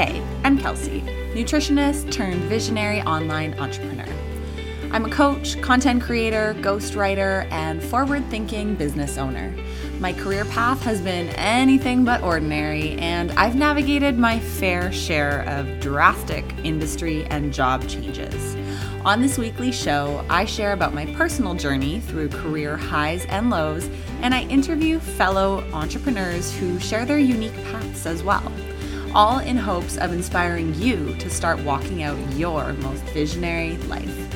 Hey, I'm Kelsey, nutritionist turned visionary online entrepreneur. I'm a coach, content creator, ghostwriter, and forward thinking business owner. My career path has been anything but ordinary, and I've navigated my fair share of drastic industry and job changes. On this weekly show, I share about my personal journey through career highs and lows, and I interview fellow entrepreneurs who share their unique paths as well, all in hopes of inspiring you to start walking out your most visionary life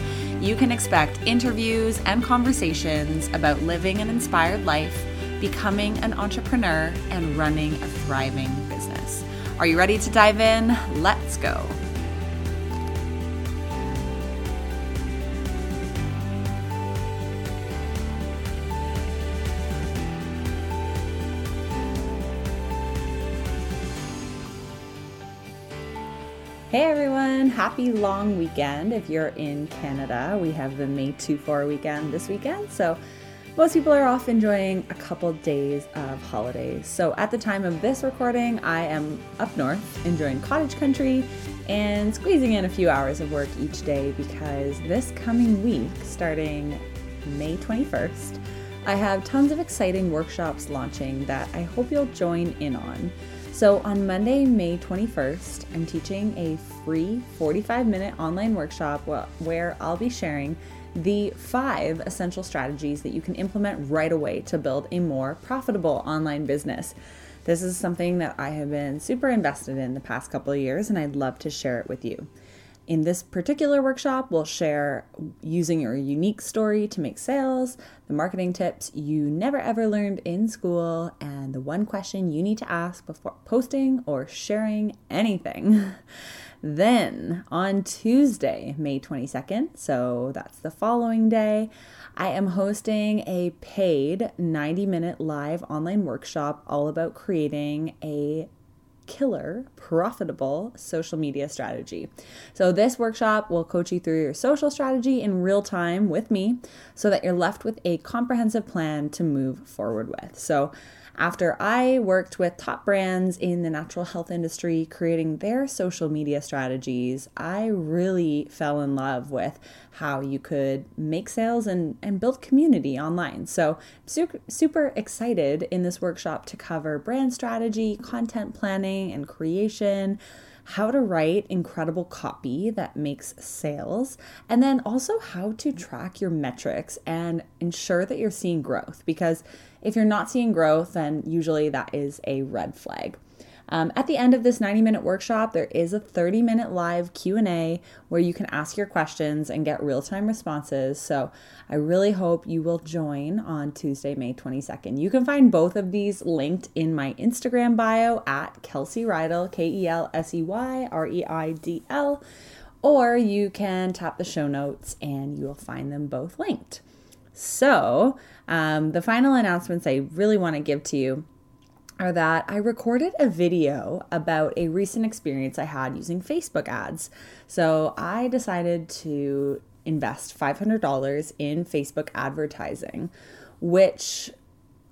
you can expect interviews and conversations about living an inspired life, becoming an entrepreneur, and running a thriving business. Are you ready to dive in? Let's go. Hey everyone, happy long weekend. If you're in Canada, we have the May 2 4 weekend this weekend. So most people are off enjoying a couple days of holidays. So at the time of this recording, I am up north enjoying cottage country and squeezing in a few hours of work each day because this coming week, starting May 21st, I have tons of exciting workshops launching that I hope you'll join in on. So, on Monday, May 21st, I'm teaching a free 45 minute online workshop where I'll be sharing the five essential strategies that you can implement right away to build a more profitable online business. This is something that I have been super invested in the past couple of years, and I'd love to share it with you. In this particular workshop, we'll share using your unique story to make sales, the marketing tips you never ever learned in school, and the one question you need to ask before posting or sharing anything. then on Tuesday, May 22nd, so that's the following day, I am hosting a paid 90 minute live online workshop all about creating a killer, profitable social media strategy. So, this workshop will coach you through your social strategy in real time with me so that you're left with a comprehensive plan to move forward with. So, after I worked with top brands in the natural health industry creating their social media strategies, I really fell in love with how you could make sales and, and build community online. So, super, super excited in this workshop to cover brand strategy, content planning, and creation how to write incredible copy that makes sales, and then also how to track your metrics and ensure that you're seeing growth. Because if you're not seeing growth, then usually that is a red flag. Um, at the end of this 90 minute workshop, there is a 30 minute live Q&A where you can ask your questions and get real-time responses. So I really hope you will join on Tuesday, May 22nd. You can find both of these linked in my Instagram bio at Kelsey Reidl, K-E-L-S-E-Y-R-E-I-D-L, or you can tap the show notes and you will find them both linked. So, um, the final announcements I really want to give to you are that I recorded a video about a recent experience I had using Facebook ads. So I decided to invest $500 in Facebook advertising, which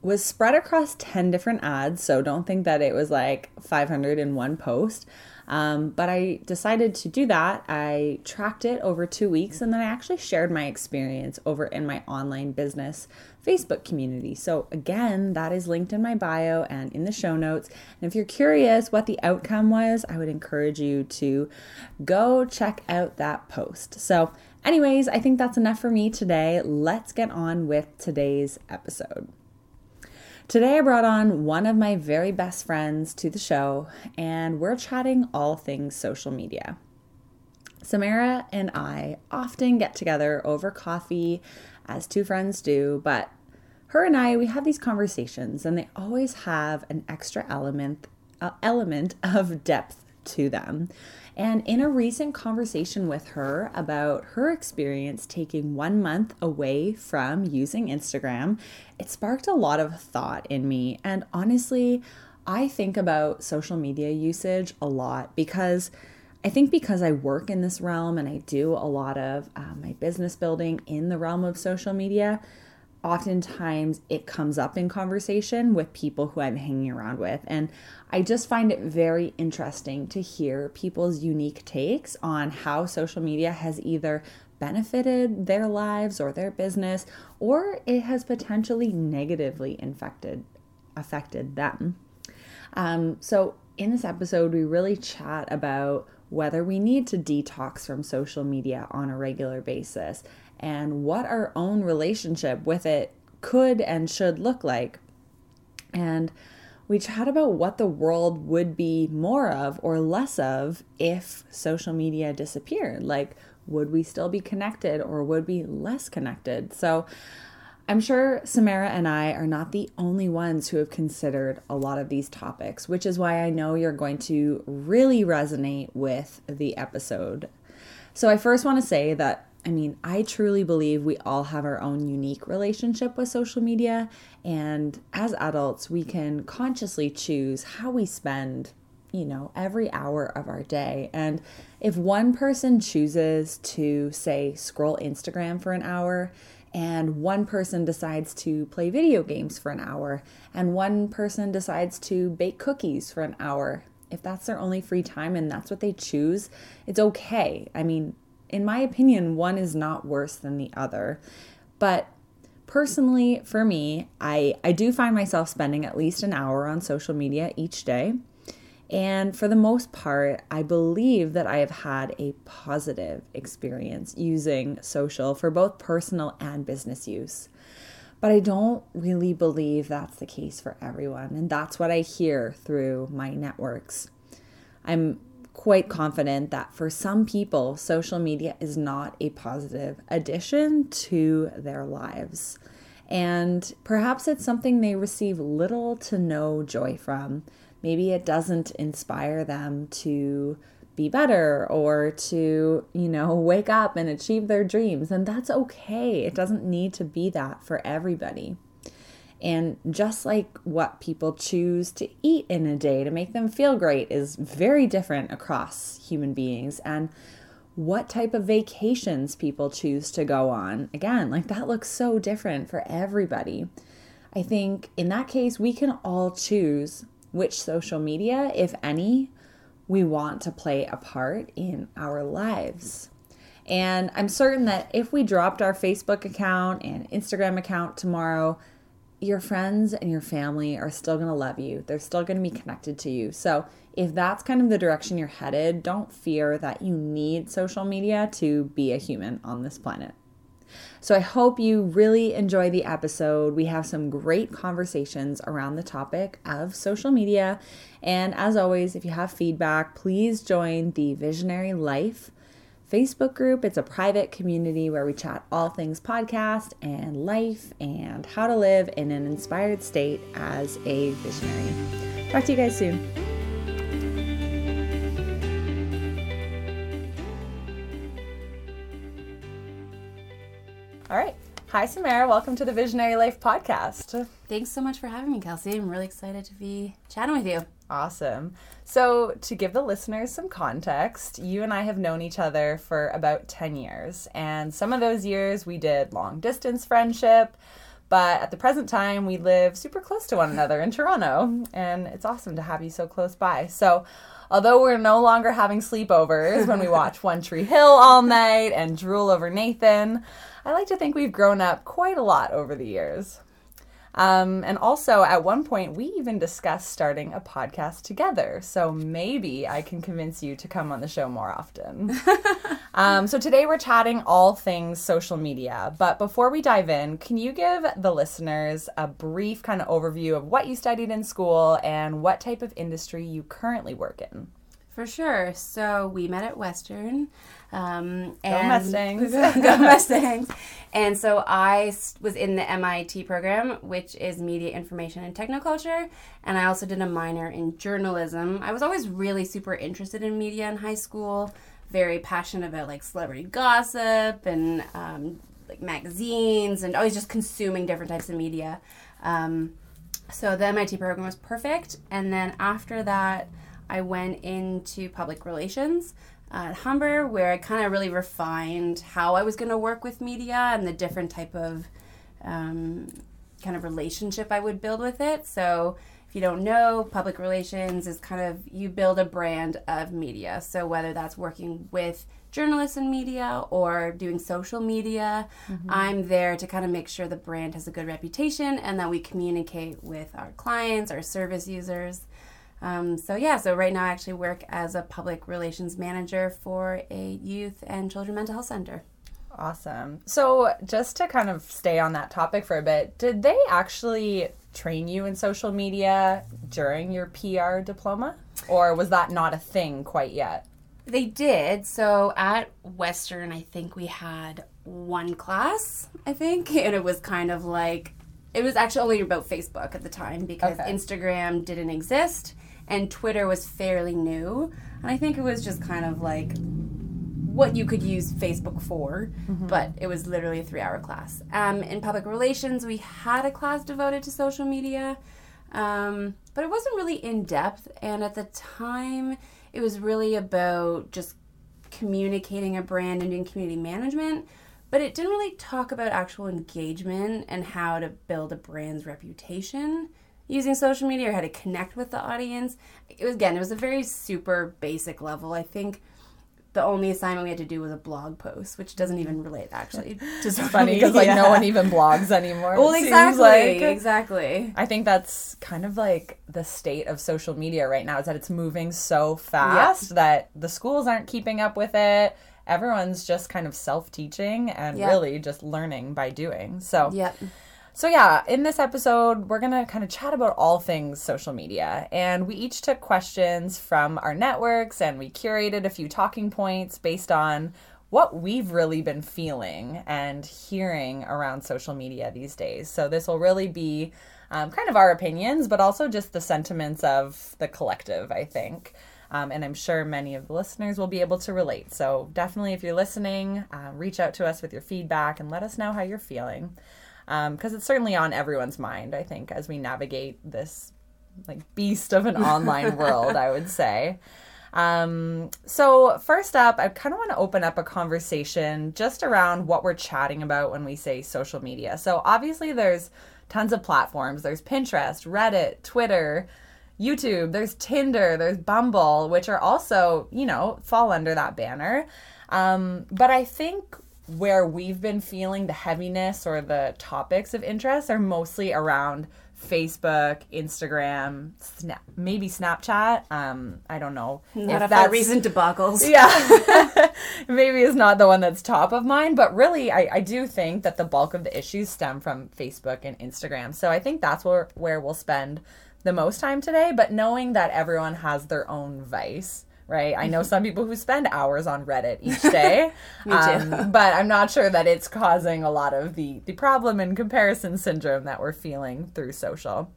was spread across 10 different ads. So don't think that it was like 500 in one post. Um, but I decided to do that. I tracked it over two weeks and then I actually shared my experience over in my online business Facebook community. So, again, that is linked in my bio and in the show notes. And if you're curious what the outcome was, I would encourage you to go check out that post. So, anyways, I think that's enough for me today. Let's get on with today's episode. Today, I brought on one of my very best friends to the show, and we're chatting all things social media. Samara and I often get together over coffee, as two friends do, but her and I, we have these conversations, and they always have an extra element, uh, element of depth to them. And in a recent conversation with her about her experience taking one month away from using Instagram, it sparked a lot of thought in me. And honestly, I think about social media usage a lot because I think because I work in this realm and I do a lot of uh, my business building in the realm of social media, oftentimes it comes up in conversation with people who I'm hanging around with. And I just find it very interesting to hear people's unique takes on how social media has either benefited their lives or their business, or it has potentially negatively infected affected them. Um, so in this episode, we really chat about whether we need to detox from social media on a regular basis and what our own relationship with it could and should look like. And we chat about what the world would be more of or less of if social media disappeared. Like, would we still be connected or would we be less connected? So, I'm sure Samara and I are not the only ones who have considered a lot of these topics, which is why I know you're going to really resonate with the episode. So, I first want to say that I mean, I truly believe we all have our own unique relationship with social media, and as adults, we can consciously choose how we spend, you know, every hour of our day. And if one person chooses to, say, scroll Instagram for an hour, and one person decides to play video games for an hour, and one person decides to bake cookies for an hour, if that's their only free time and that's what they choose, it's okay. I mean, in my opinion, one is not worse than the other. But personally, for me, I, I do find myself spending at least an hour on social media each day. And for the most part, I believe that I have had a positive experience using social for both personal and business use. But I don't really believe that's the case for everyone. And that's what I hear through my networks. I'm quite confident that for some people, social media is not a positive addition to their lives. And perhaps it's something they receive little to no joy from. Maybe it doesn't inspire them to be better or to, you know, wake up and achieve their dreams. And that's okay. It doesn't need to be that for everybody. And just like what people choose to eat in a day to make them feel great is very different across human beings. And what type of vacations people choose to go on, again, like that looks so different for everybody. I think in that case, we can all choose which social media, if any, we want to play a part in our lives. And I'm certain that if we dropped our Facebook account and Instagram account tomorrow, your friends and your family are still going to love you. They're still going to be connected to you. So, if that's kind of the direction you're headed, don't fear that you need social media to be a human on this planet. So, I hope you really enjoy the episode. We have some great conversations around the topic of social media. And as always, if you have feedback, please join the Visionary Life Facebook group. It's a private community where we chat all things podcast and life and how to live in an inspired state as a visionary. Talk to you guys soon. All right. Hi, Samara. Welcome to the Visionary Life podcast. Thanks so much for having me, Kelsey. I'm really excited to be chatting with you. Awesome. So, to give the listeners some context, you and I have known each other for about 10 years. And some of those years we did long distance friendship. But at the present time, we live super close to one another in Toronto. And it's awesome to have you so close by. So, although we're no longer having sleepovers when we watch One Tree Hill all night and drool over Nathan, I like to think we've grown up quite a lot over the years. Um, and also, at one point, we even discussed starting a podcast together. So maybe I can convince you to come on the show more often. um, so today we're chatting all things social media. But before we dive in, can you give the listeners a brief kind of overview of what you studied in school and what type of industry you currently work in? For sure. So we met at Western. Um, and go Mustangs. go Mustangs. And so I was in the MIT program, which is Media Information and Technoculture. And I also did a minor in journalism. I was always really super interested in media in high school, very passionate about like celebrity gossip and um, like magazines and always just consuming different types of media. Um, so the MIT program was perfect. And then after that, I went into public relations at Humber, where I kind of really refined how I was going to work with media and the different type of um, kind of relationship I would build with it. So if you don't know, public relations is kind of you build a brand of media. So whether that's working with journalists in media or doing social media, mm-hmm. I'm there to kind of make sure the brand has a good reputation and that we communicate with our clients, our service users. Um, so yeah, so right now I actually work as a public relations manager for a youth and children mental health center. Awesome. So, just to kind of stay on that topic for a bit, did they actually train you in social media during your PR diploma? Or was that not a thing quite yet? They did. So, at Western, I think we had one class, I think, and it was kind of like it was actually only about Facebook at the time because okay. Instagram didn't exist and Twitter was fairly new. And I think it was just kind of like what you could use Facebook for, mm-hmm. but it was literally a three hour class. Um, in public relations, we had a class devoted to social media, um, but it wasn't really in depth. And at the time, it was really about just communicating a brand and doing community management, but it didn't really talk about actual engagement and how to build a brand's reputation using social media or how to connect with the audience. It was again, it was a very super basic level. I think the only assignment we had to do was a blog post, which doesn't even relate actually social funny because like no one even blogs anymore. Well, exactly, like. exactly. I think that's kind of like the state of social media right now is that it's moving so fast yep. that the schools aren't keeping up with it. Everyone's just kind of self teaching and yep. really just learning by doing. So, yeah. So, yeah, in this episode, we're going to kind of chat about all things social media. And we each took questions from our networks and we curated a few talking points based on what we've really been feeling and hearing around social media these days. So, this will really be um, kind of our opinions, but also just the sentiments of the collective, I think. Um, and I'm sure many of the listeners will be able to relate. So, definitely, if you're listening, uh, reach out to us with your feedback and let us know how you're feeling because um, it's certainly on everyone's mind. I think as we navigate this like beast of an online world, I would say. Um, so first up, I kind of want to open up a conversation just around what we're chatting about when we say social media. So obviously, there's tons of platforms. There's Pinterest, Reddit, Twitter. YouTube, there's Tinder, there's Bumble, which are also, you know, fall under that banner. Um, but I think where we've been feeling the heaviness or the topics of interest are mostly around Facebook, Instagram, Snap, maybe Snapchat. Um, I don't know. Not if that's recent debacles. Yeah, maybe is not the one that's top of mind, but really, I, I do think that the bulk of the issues stem from Facebook and Instagram. So I think that's where where we'll spend the most time today. But knowing that everyone has their own vice right? I know some people who spend hours on Reddit each day. Me too. Um, but I'm not sure that it's causing a lot of the, the problem and comparison syndrome that we're feeling through social.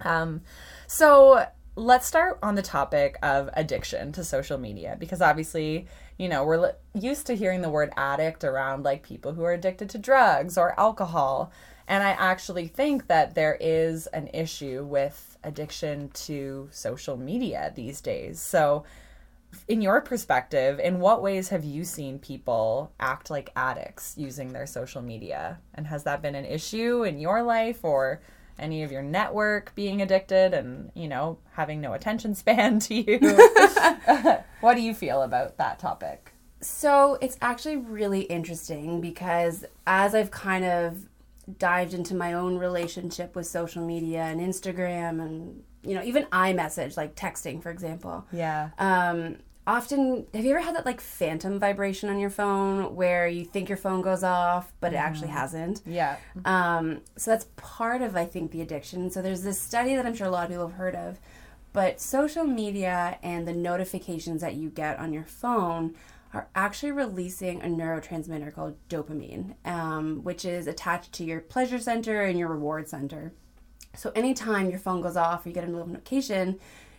Um, so let's start on the topic of addiction to social media because obviously, you know, we're li- used to hearing the word addict around like people who are addicted to drugs or alcohol. And I actually think that there is an issue with addiction to social media these days. So, in your perspective, in what ways have you seen people act like addicts using their social media? And has that been an issue in your life or any of your network being addicted and, you know, having no attention span to you? what do you feel about that topic? So, it's actually really interesting because as I've kind of dived into my own relationship with social media and Instagram and you know, even iMessage, like texting, for example. Yeah. Um, often, have you ever had that like phantom vibration on your phone where you think your phone goes off, but it actually mm-hmm. hasn't? Yeah. Um, so that's part of, I think, the addiction. So there's this study that I'm sure a lot of people have heard of, but social media and the notifications that you get on your phone are actually releasing a neurotransmitter called dopamine, um, which is attached to your pleasure center and your reward center. So anytime your phone goes off or you get a notification,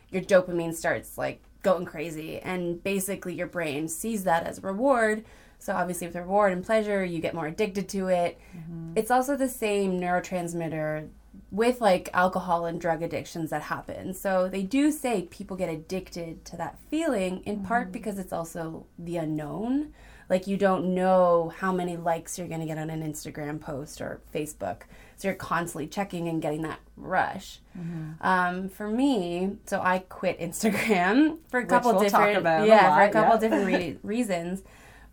your dopamine starts like going crazy. And basically your brain sees that as a reward. So obviously with reward and pleasure, you get more addicted to it. Mm-hmm. It's also the same neurotransmitter with like alcohol and drug addictions that happen. So they do say people get addicted to that feeling in mm-hmm. part because it's also the unknown. Like you don't know how many likes you're going to get on an Instagram post or Facebook. So you're constantly checking and getting that rush. Mm-hmm. Um, for me, so I quit Instagram for a couple we'll different about a yeah for a couple yeah. different re- reasons.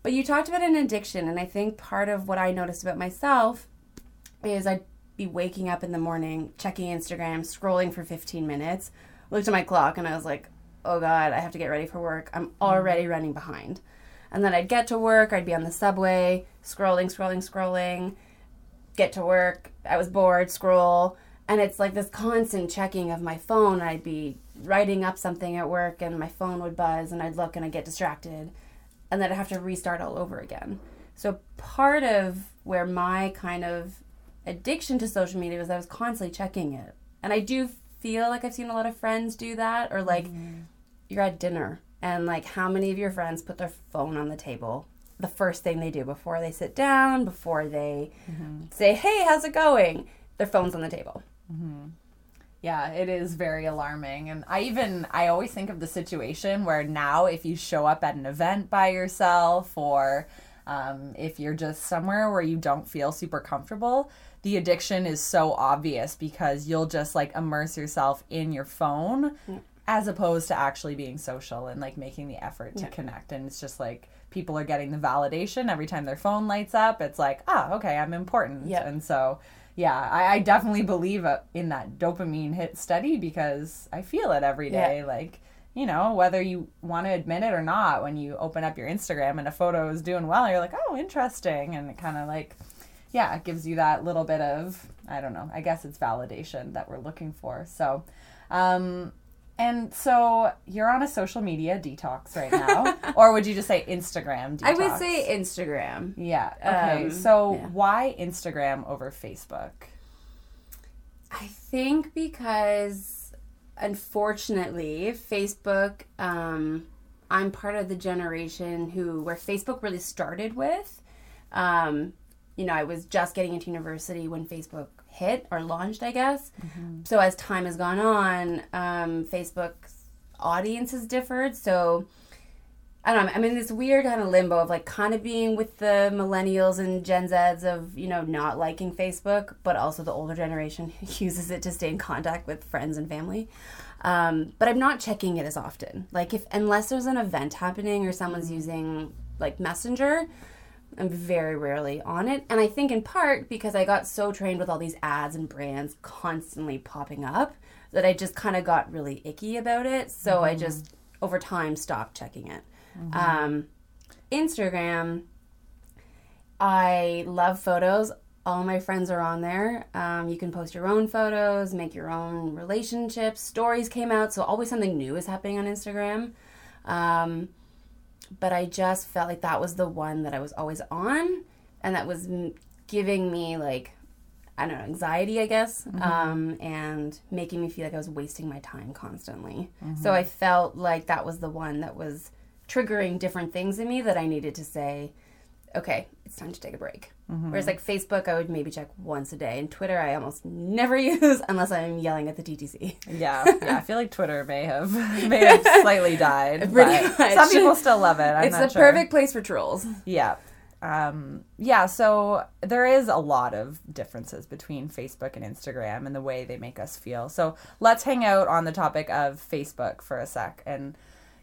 But you talked about an addiction, and I think part of what I noticed about myself is I'd be waking up in the morning, checking Instagram, scrolling for 15 minutes, looked at my clock, and I was like, oh God, I have to get ready for work. I'm already running behind. And then I'd get to work, I'd be on the subway, scrolling, scrolling, scrolling, get to work, I was bored, scroll. And it's like this constant checking of my phone. I'd be writing up something at work, and my phone would buzz, and I'd look and I'd get distracted and then I'd have to restart all over again. So part of where my kind of addiction to social media was I was constantly checking it. And I do feel like I've seen a lot of friends do that or like mm-hmm. you're at dinner and like how many of your friends put their phone on the table the first thing they do before they sit down, before they say, "Hey, how's it going?" Their phone's on the table. Yeah, it is very alarming. And I even, I always think of the situation where now if you show up at an event by yourself or um, if you're just somewhere where you don't feel super comfortable, the addiction is so obvious because you'll just like immerse yourself in your phone as opposed to actually being social and like making the effort to connect. And it's just like people are getting the validation every time their phone lights up. It's like, ah, okay, I'm important. Yeah. And so, yeah, I, I definitely believe uh, in that dopamine hit study because I feel it every day. Like, you know, whether you want to admit it or not, when you open up your Instagram and a photo is doing well, you're like, oh, interesting. And it kind of like, yeah, it gives you that little bit of, I don't know, I guess it's validation that we're looking for. So, um, and so you're on a social media detox right now, or would you just say Instagram detox? I would say Instagram. Yeah. Okay. Um, so yeah. why Instagram over Facebook? I think because unfortunately, Facebook, um, I'm part of the generation who where Facebook really started with. Um, you know, I was just getting into university when Facebook hit or launched, I guess. So as time has gone on, um, Facebook's audience has differed. So I don't know. I'm in this weird kind of limbo of like kind of being with the millennials and Gen Zs of, you know, not liking Facebook, but also the older generation uses it to stay in contact with friends and family. Um, but I'm not checking it as often. Like if unless there's an event happening or someone's using like Messenger, I'm very rarely on it. And I think in part because I got so trained with all these ads and brands constantly popping up that I just kind of got really icky about it. So I just over time stopped checking it. Um, Instagram, I love photos. All my friends are on there. Um, you can post your own photos, make your own relationships. Stories came out, so always something new is happening on Instagram. Um, but I just felt like that was the one that I was always on, and that was giving me like I don't know anxiety, I guess, um, and making me feel like I was wasting my time constantly. So I felt like that was the one that was triggering different things in me that I needed to say, okay, it's time to take a break. Whereas like Facebook, I would maybe check once a day, and Twitter, I almost never use unless I'm yelling at the TTC. Yeah, yeah. I feel like Twitter may have may have slightly died. Pretty but much. Some people still love it. I'm it's the sure. perfect place for trolls. Yeah. Um, yeah, so there is a lot of differences between Facebook and Instagram and the way they make us feel. So let's hang out on the topic of Facebook for a sec. And,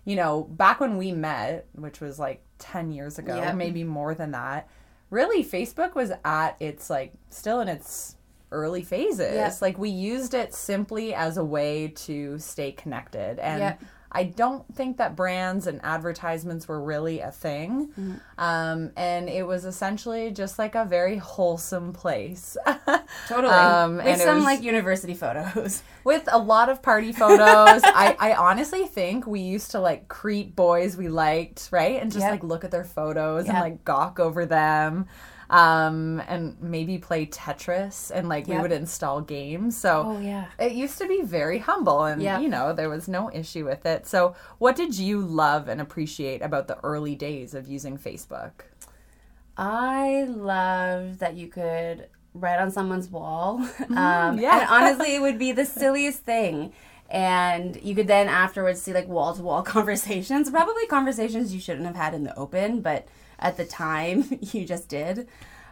you know, back when we met, which was like 10 years ago, Yep. maybe more than that, really Facebook was at its like still in its early phases. Yep. Like we used it simply as a way to stay connected. And Yep. I don't think that brands and advertisements were really a thing. Mm-hmm. Um, and it was essentially just like a very wholesome place Totally. Um, With some was- like university photos. with a lot of party photos. I, I honestly think we used to like creep boys we liked, right? And just Yep. like look at their photos and like gawk over them. Um, and maybe play Tetris and like we would install games. So Oh, yeah. it used to be very humble and Yeah. you know there was no issue with it so what did you love and appreciate about the early days of using facebook I loved that you could write on someone's wall. um, Mm, yeah. And honestly, it would be the silliest thing. And you could then afterwards see like wall to wall conversations, probably conversations you shouldn't have had in the open, but at the time you just did.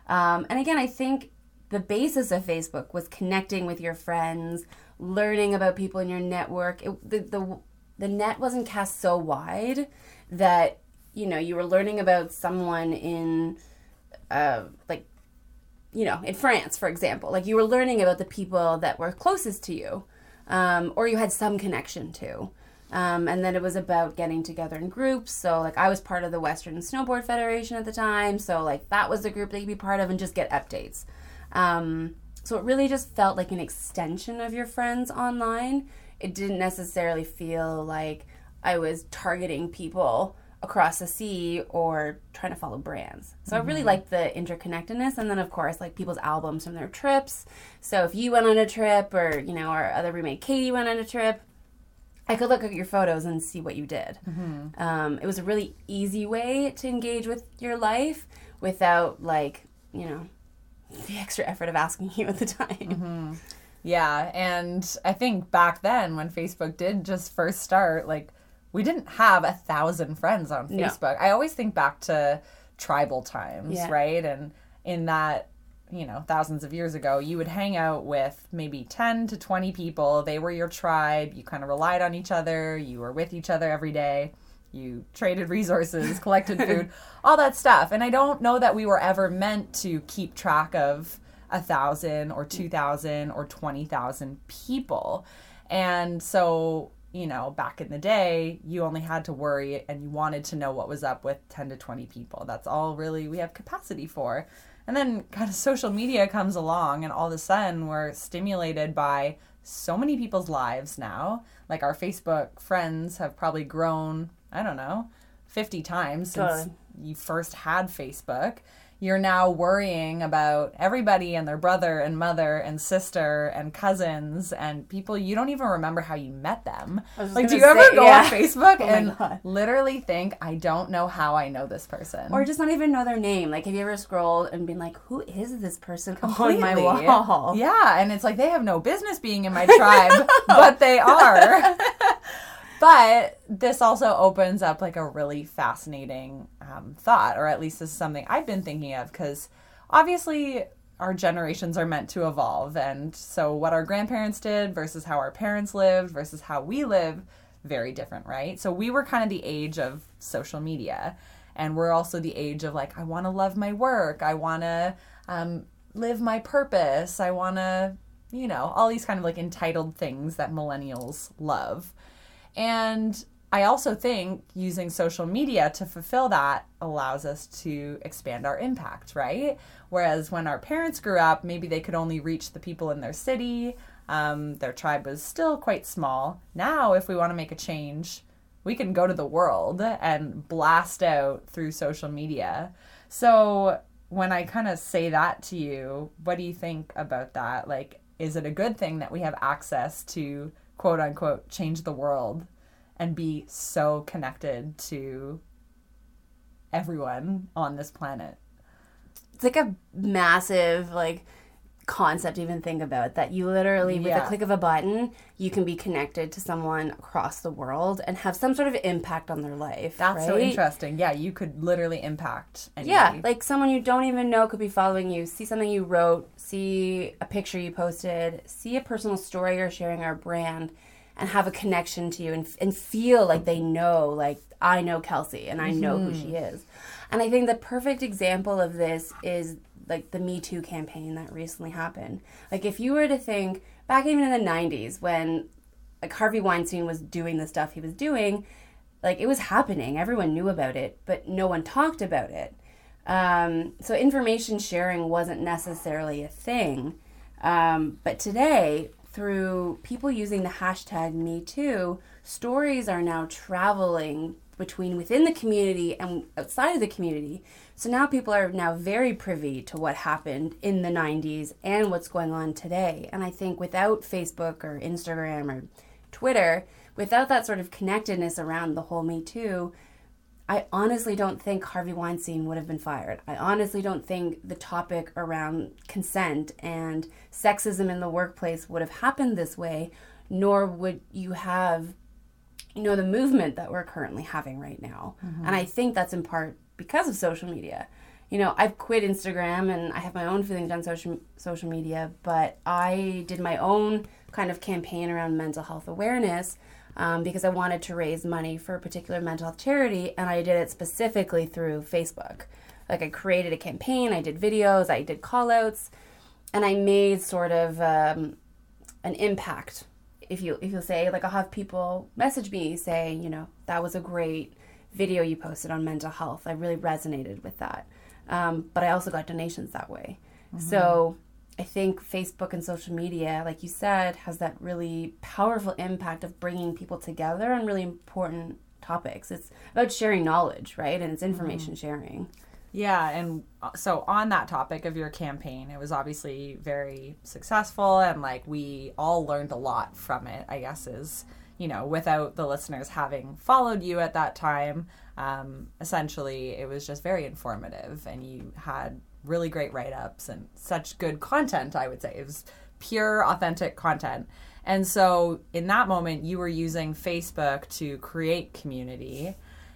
Um, and again, I think the basis of Facebook was connecting with your friends, learning about people in your network. It, the, the the net wasn't cast so wide that you know you were learning about someone in uh, like you know in France, for example. Like you were learning about the people that were closest to you, um, or you had some connection to. Um, and then it was about getting together in groups. So, like, I was part of the Western Snowboard Federation at the time. So, like, that was the group that you'd be part of and just get updates. Um, so, it really just felt like an extension of your friends online. It didn't necessarily feel like I was targeting people across the sea or trying to follow brands. So mm-hmm. I really mm-hmm. liked the interconnectedness and then of course like people's albums from their trips. So if you went on a trip or you know our other roommate Katie went on a trip, I could look at your photos and see what you did. Mm-hmm. Um, it was a really easy way to engage with your life without, like, you know, the extra effort of asking you at the time. Mm-hmm. Yeah, and I think back then when Facebook did just first start, like, we didn't have a thousand friends on Facebook. No. I always think back to tribal times, yeah. right? And in that you know, thousands of years ago, you would hang out with maybe 10 to 20 people. They were your tribe. You kind of relied on each other. You were with each other every day. You traded resources, collected food, all that stuff. And I don't know that we were ever meant to keep track of a thousand or 2,000 or 20,000 people. And so, you know, back in the day, you only had to worry and you wanted to know what was up with 10 to 20 people. That's all really we have capacity for. And then kind of social media comes along, and all of a sudden we're stimulated by so many people's lives now. Like our Facebook friends have probably grown, I don't know, 50 times since you first had Facebook you're now worrying about everybody and their brother and mother and sister and cousins and people you don't even remember how you met them. Like, do you say, ever go yeah. on Facebook oh and literally think, I don't know how I know this person? Or just not even know their name? Like, have you ever scrolled and been like, who is this person Completely. on my wall? Yeah, and it's like they have no business being in my tribe, but they are. But this also opens up like a really fascinating um, thought, or at least this is something I've been thinking of because obviously our generations are meant to evolve. And so, what our grandparents did versus how our parents lived versus how we live, very different, right? So, we were kind of the age of social media. And we're also the age of like, I want to love my work. I want to um, live my purpose. I want to, you know, all these kind of like entitled things that millennials love. And I also think using social media to fulfill that allows us to expand our impact, right? Whereas when our parents grew up, maybe they could only reach the people in their city. Um, their tribe was still quite small. Now, if we want to make a change, we can go to the world and blast out through social media. So, when I kind of say that to you, what do you think about that? Like, is it a good thing that we have access to quote unquote change the world and be so connected to everyone on this planet. It's like a massive like concept to even think about that you literally with yeah. the click of a button you can be connected to someone across the world and have some sort of impact on their life that's right? so interesting yeah you could literally impact anybody. yeah like someone you don't even know could be following you see something you wrote see a picture you posted see a personal story you're sharing our brand and have a connection to you and, and feel like they know like i know kelsey and i know mm-hmm. who she is and i think the perfect example of this is like the me too campaign that recently happened. Like if you were to think back even in the 90s when like harvey weinstein was doing the stuff he was doing like it was happening. Everyone knew about it but no one talked about it. Um, so information sharing wasn't necessarily a thing. Um, but today through people using the hashtag MeToo, stories are now traveling between within the community and outside of the community. So now people are now very privy to what happened in the 90s and what's going on today. And I think without Facebook or Instagram or Twitter, without that sort of connectedness around the whole Me Too, I honestly don't think Harvey Weinstein would have been fired. I honestly don't think the topic around consent and sexism in the workplace would have happened this way, nor would you have, you know, the movement that we're currently having right now. Mm-hmm. And I think that's in part because of social media. You know, I've quit Instagram and I have my own feelings on social social media, but I did my own kind of campaign around mental health awareness um, because I wanted to raise money for a particular mental health charity, and I did it specifically through Facebook. Like I created a campaign, I did videos, I did call outs, and I made sort of um, an impact. If you if you'll say like I'll have people message me saying, you know, that was a great video you posted on mental health. I really resonated with that. Um, but I also got donations that way. Mm-hmm. So I think Facebook and social media, like you said, has that really powerful impact of bringing people together on really important topics. It's about sharing knowledge, right? And it's information mm-hmm. sharing. Yeah, and uh, so on that topic of your campaign, it was obviously very successful and like we all learned a lot from it, I guess is, you know, without the listeners having followed you at that time, um, essentially it was just very informative and you had really great write ups and such good content, I would say. It was pure, authentic content. And so in that moment, you were using Facebook to create community.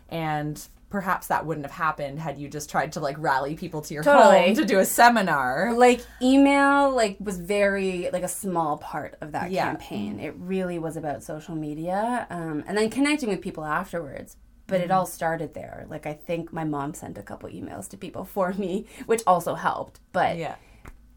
And perhaps that wouldn't have happened had you just tried to like rally people to your totally. home to do a seminar. Like email like was very like a small part of that yeah. campaign. It really was about social media um, and then connecting with people afterwards but mm-hmm. it all started there. Like I think my mom sent a couple emails to people for me, which also helped, but yeah.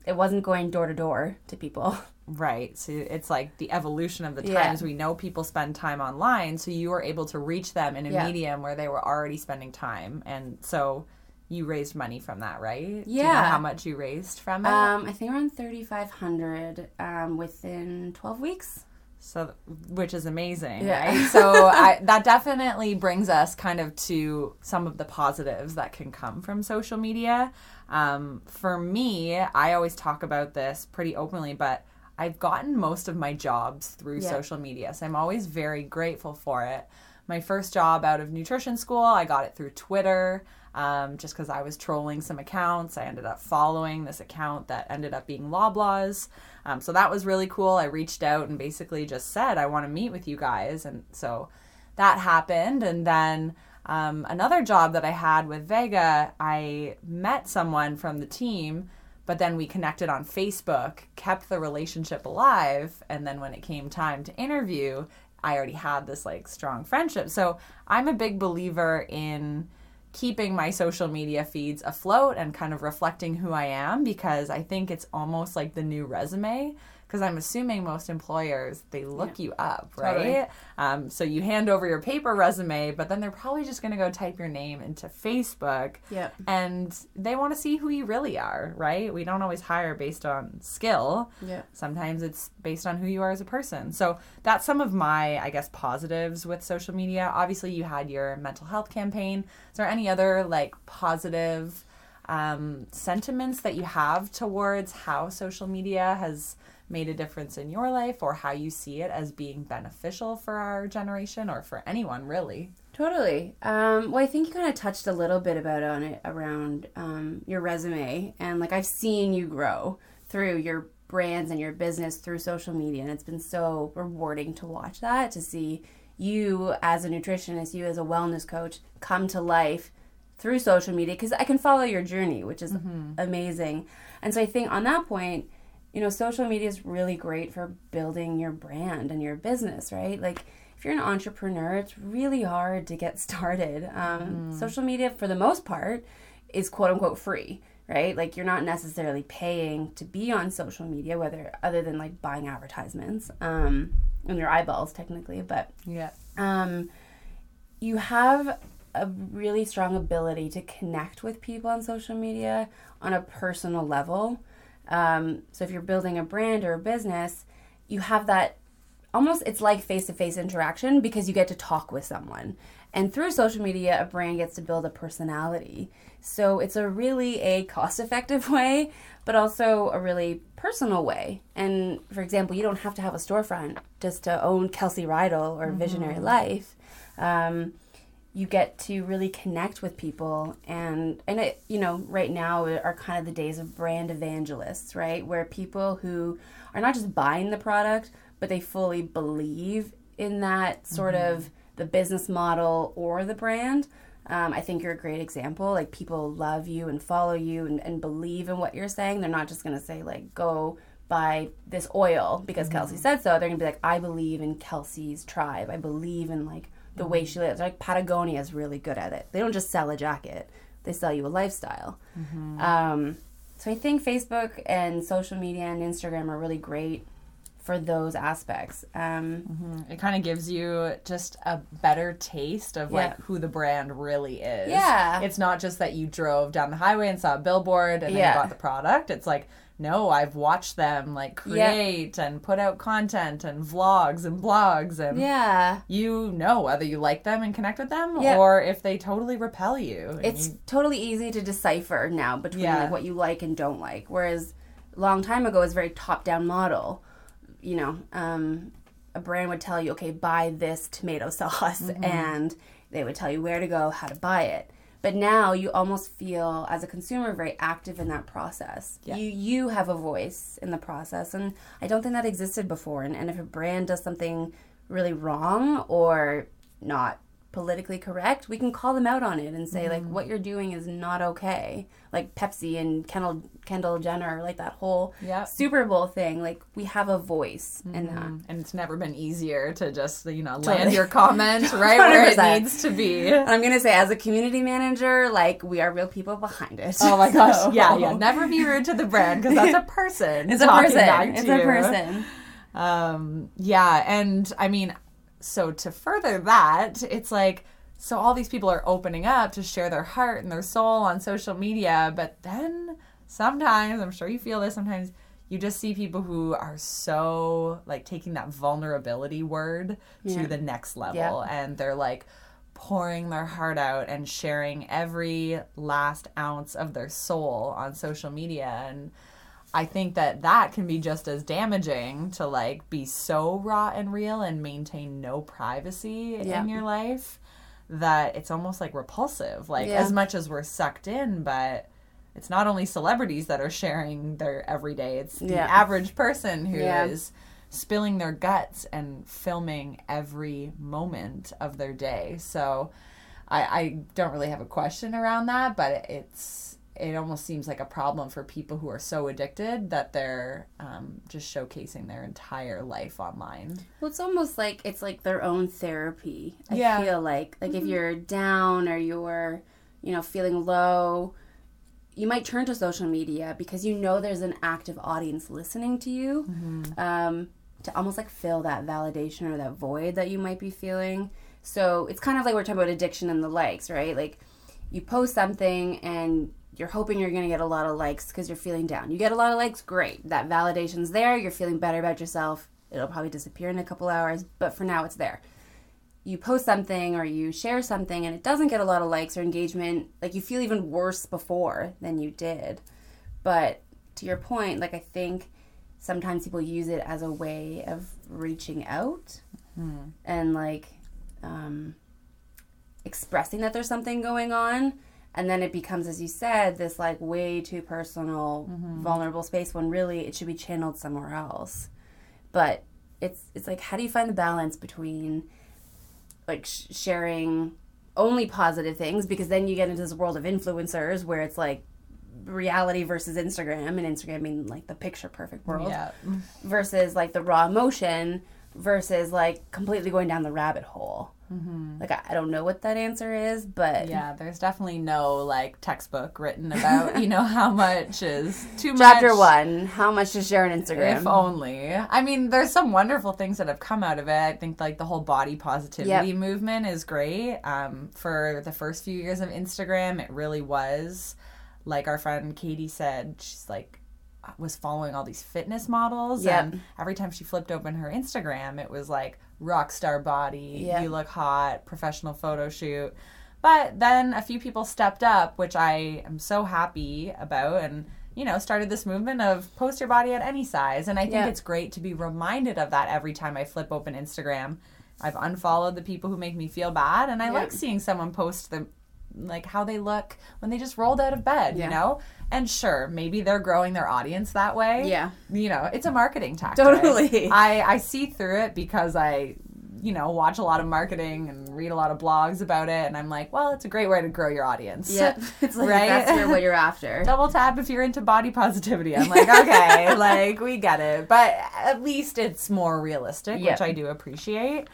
It wasn't going door to door to people. Right. So it's like the evolution of the times yeah. we know people spend time online, so you were able to reach them in a yeah. medium where they were already spending time. And so you raised money from that, right? Yeah. how much you raised from it? Um, I think around 3500 um, within 12 weeks so which is amazing yeah. right so I, that definitely brings us kind of to some of the positives that can come from social media um, for me i always talk about this pretty openly but i've gotten most of my jobs through yeah. social media so i'm always very grateful for it my first job out of nutrition school i got it through twitter um, just because i was trolling some accounts i ended up following this account that ended up being loblaws um, so that was really cool. I reached out and basically just said, I want to meet with you guys. And so that happened. And then um, another job that I had with Vega, I met someone from the team, but then we connected on Facebook, kept the relationship alive. And then when it came time to interview, I already had this like strong friendship. So I'm a big believer in keeping my social media feeds afloat and kind of reflecting who I am because I think it's almost like the new resume because I'm assuming most employers they look yeah. you up, right? Totally. Um, so you hand over your paper resume, but then they're probably just going to go type your name into Facebook, yeah, and they want to see who you really are, right? We don't always hire based on skill. Yeah, sometimes it's based on who you are as a person. So that's some of my, I guess, positives with social media. Obviously, you had your mental health campaign. Is there any other like positive? Um, sentiments that you have towards how social media has made a difference in your life or how you see it as being beneficial for our generation or for anyone really. Totally. Um, well, I think you kind of touched a little bit about on it around um, your resume, and like I've seen you grow through your brands and your business through social media, and it's been so rewarding to watch that to see you as a nutritionist, you as a wellness coach, come to life through social media because I can follow your journey, which is mm-hmm. amazing. And so I think on that point, you know, social media is really great for building your brand and your business, right? Like, if you're an entrepreneur, it's really hard to get started. Um, mm. Social media, for the most part, is quote unquote free, right? Like, you're not necessarily paying to be on social media, whether other than like buying advertisements um, and your eyeballs, technically. But yeah, um, you have a really strong ability to connect with people on social media on a personal level. Um, so if you're building a brand or a business, you have that almost it's like face-to-face interaction because you get to talk with someone. And through social media, a brand gets to build a personality. So it's a really a cost-effective way, but also a really personal way. And for example, you don't have to have a storefront just to own Kelsey Reidl or mm-hmm. Visionary Life. Um, you get to really connect with people and and it you know right now are kind of the days of brand evangelists right where people who are not just buying the product but they fully believe in that sort mm-hmm. of the business model or the brand Um, I think you're a great example. Like people love you and follow you and, and believe in what you're saying. They're not just gonna say like go buy this oil because Mm-hmm. Kelsey said so. They're gonna be like, I believe in Kelsey's tribe. I believe in like the way she lives. Like Patagonia is really good at it. They don't just sell a jacket; they sell you a lifestyle. Mm-hmm. Um, so I think Facebook and social media and Instagram are really great for those aspects. Um, It kind of gives you just a better taste of like who the brand really is. Yeah. It's not just that you drove down the highway and saw a billboard and then Yeah. you bought the product. It's like, no, I've watched them like Yeah. create and put out content and vlogs and blogs and yeah, you know whether you like them and connect with them Yeah. or if they totally repel you. It's you- totally easy to decipher now between Yeah. like what you like and don't like. Whereas a long time ago, it was very top down model. You know, um, a brand would tell you, okay, buy this tomato sauce, Mm-hmm. and they would tell you where to go, how to buy it. But now you almost feel, as a consumer, very active in that process. Yeah. You you have a voice in the process, and I don't think that existed before. And, and if a brand does something really wrong or not politically correct, we can call them out on it and say like mm-hmm. what you're doing is not okay. Like Pepsi and Kendall Kendall Jenner, like that whole Yep. Super Bowl thing. Like we have a voice in that. and it's never been easier to just you know Totally. land your comment right where it needs to be. And I'm gonna say, as a community manager, like we are real people behind it. Oh my gosh. So- Yeah, yeah. Never be rude to the brand because that's a person. It's a person. It's to a person. Um, yeah. And I mean, so to further that, it's like, so all these people are opening up to share their heart and their soul on social media. But then sometimes, I'm sure you feel this, sometimes you just see people who are so like taking that vulnerability word Yeah. to the next level. Yeah. And they're like, pouring their heart out and sharing every last ounce of their soul on social media and I think that that can be just as damaging to like be so raw and real and maintain no privacy Yeah. in your life that it's almost like repulsive. Like Yeah. as much as we're sucked in, but it's not only celebrities that are sharing their everyday, it's the Yeah. average person who is Yeah. spilling their guts and filming every moment of their day. So I, I don't really have a question around that, but it's it almost seems like a problem for people who are so addicted that they're um, just showcasing their entire life online. Well, it's almost like it's like their own therapy. I Yeah. feel like like if you're down or you're, you know, feeling low, you might turn to social media because you know there's an active audience listening to you, um, to almost like fill that validation or that void that you might be feeling. So it's kind of like we're talking about addiction and the likes, right? Like you post something and you're hoping you're going to get a lot of likes because you're feeling down. You get a lot of likes, great. That validation's there. You're feeling better about yourself. It'll probably disappear in a couple hours, but for now it's there. You post something or you share something and it doesn't get a lot of likes or engagement, like you feel even worse before than you did. But to your point, like I think sometimes people use it as a way of reaching out and like um, expressing that there's something going on and then it becomes as you said this like way too personal mm-hmm. vulnerable space when really it should be channeled somewhere else but it's it's like how do you find the balance between like sh- sharing only positive things because then you get into this world of influencers where it's like reality versus Instagram and Instagram being like the picture perfect world Yeah. versus like the raw emotion versus like completely going down the rabbit hole. Like I, I don't know what that answer is, but Yeah, there's definitely no like textbook written about, you know, how much is too much. chapter one: how much to share on Instagram? If only. I mean, there's some wonderful things that have come out of it. I think like the whole body positivity Yep. movement is great. Um, for the first few years of Instagram, it really was. Like our friend Katie said, she's like was following all these fitness models Yep. and every time she flipped open her Instagram it was like rock star body, Yep. you look hot, professional photo shoot. But then a few people stepped up, which I am so happy about and you know, started this movement of post your body at any size. And I think Yeah. it's great to be reminded of that every time I flip open Instagram. I've unfollowed the people who make me feel bad, and I Yeah. like seeing someone post them like how they look when they just rolled out of bed, Yeah. you know? And sure, maybe they're growing their audience that way. Yeah. You know, it's a marketing tactic. Totally. I, I see through it because I you know, watch a lot of marketing and read a lot of blogs about it. And I'm like, well, it's a great way to grow your audience. Yeah, it's like Right? that's what you're after. Double tap if you're into body positivity. I'm like, okay, like we get it. But at least it's more realistic, Yep. which I do appreciate.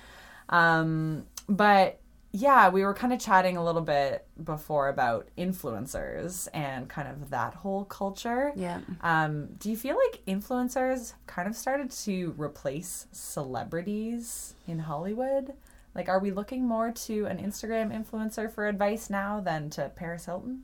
Um, but yeah, we were kind of chatting a little bit before about influencers and kind of that whole culture. Yeah. Um, do you feel like influencers kind of started to replace celebrities in Hollywood? Like, are we looking more to an Instagram influencer for advice now than to Paris Hilton?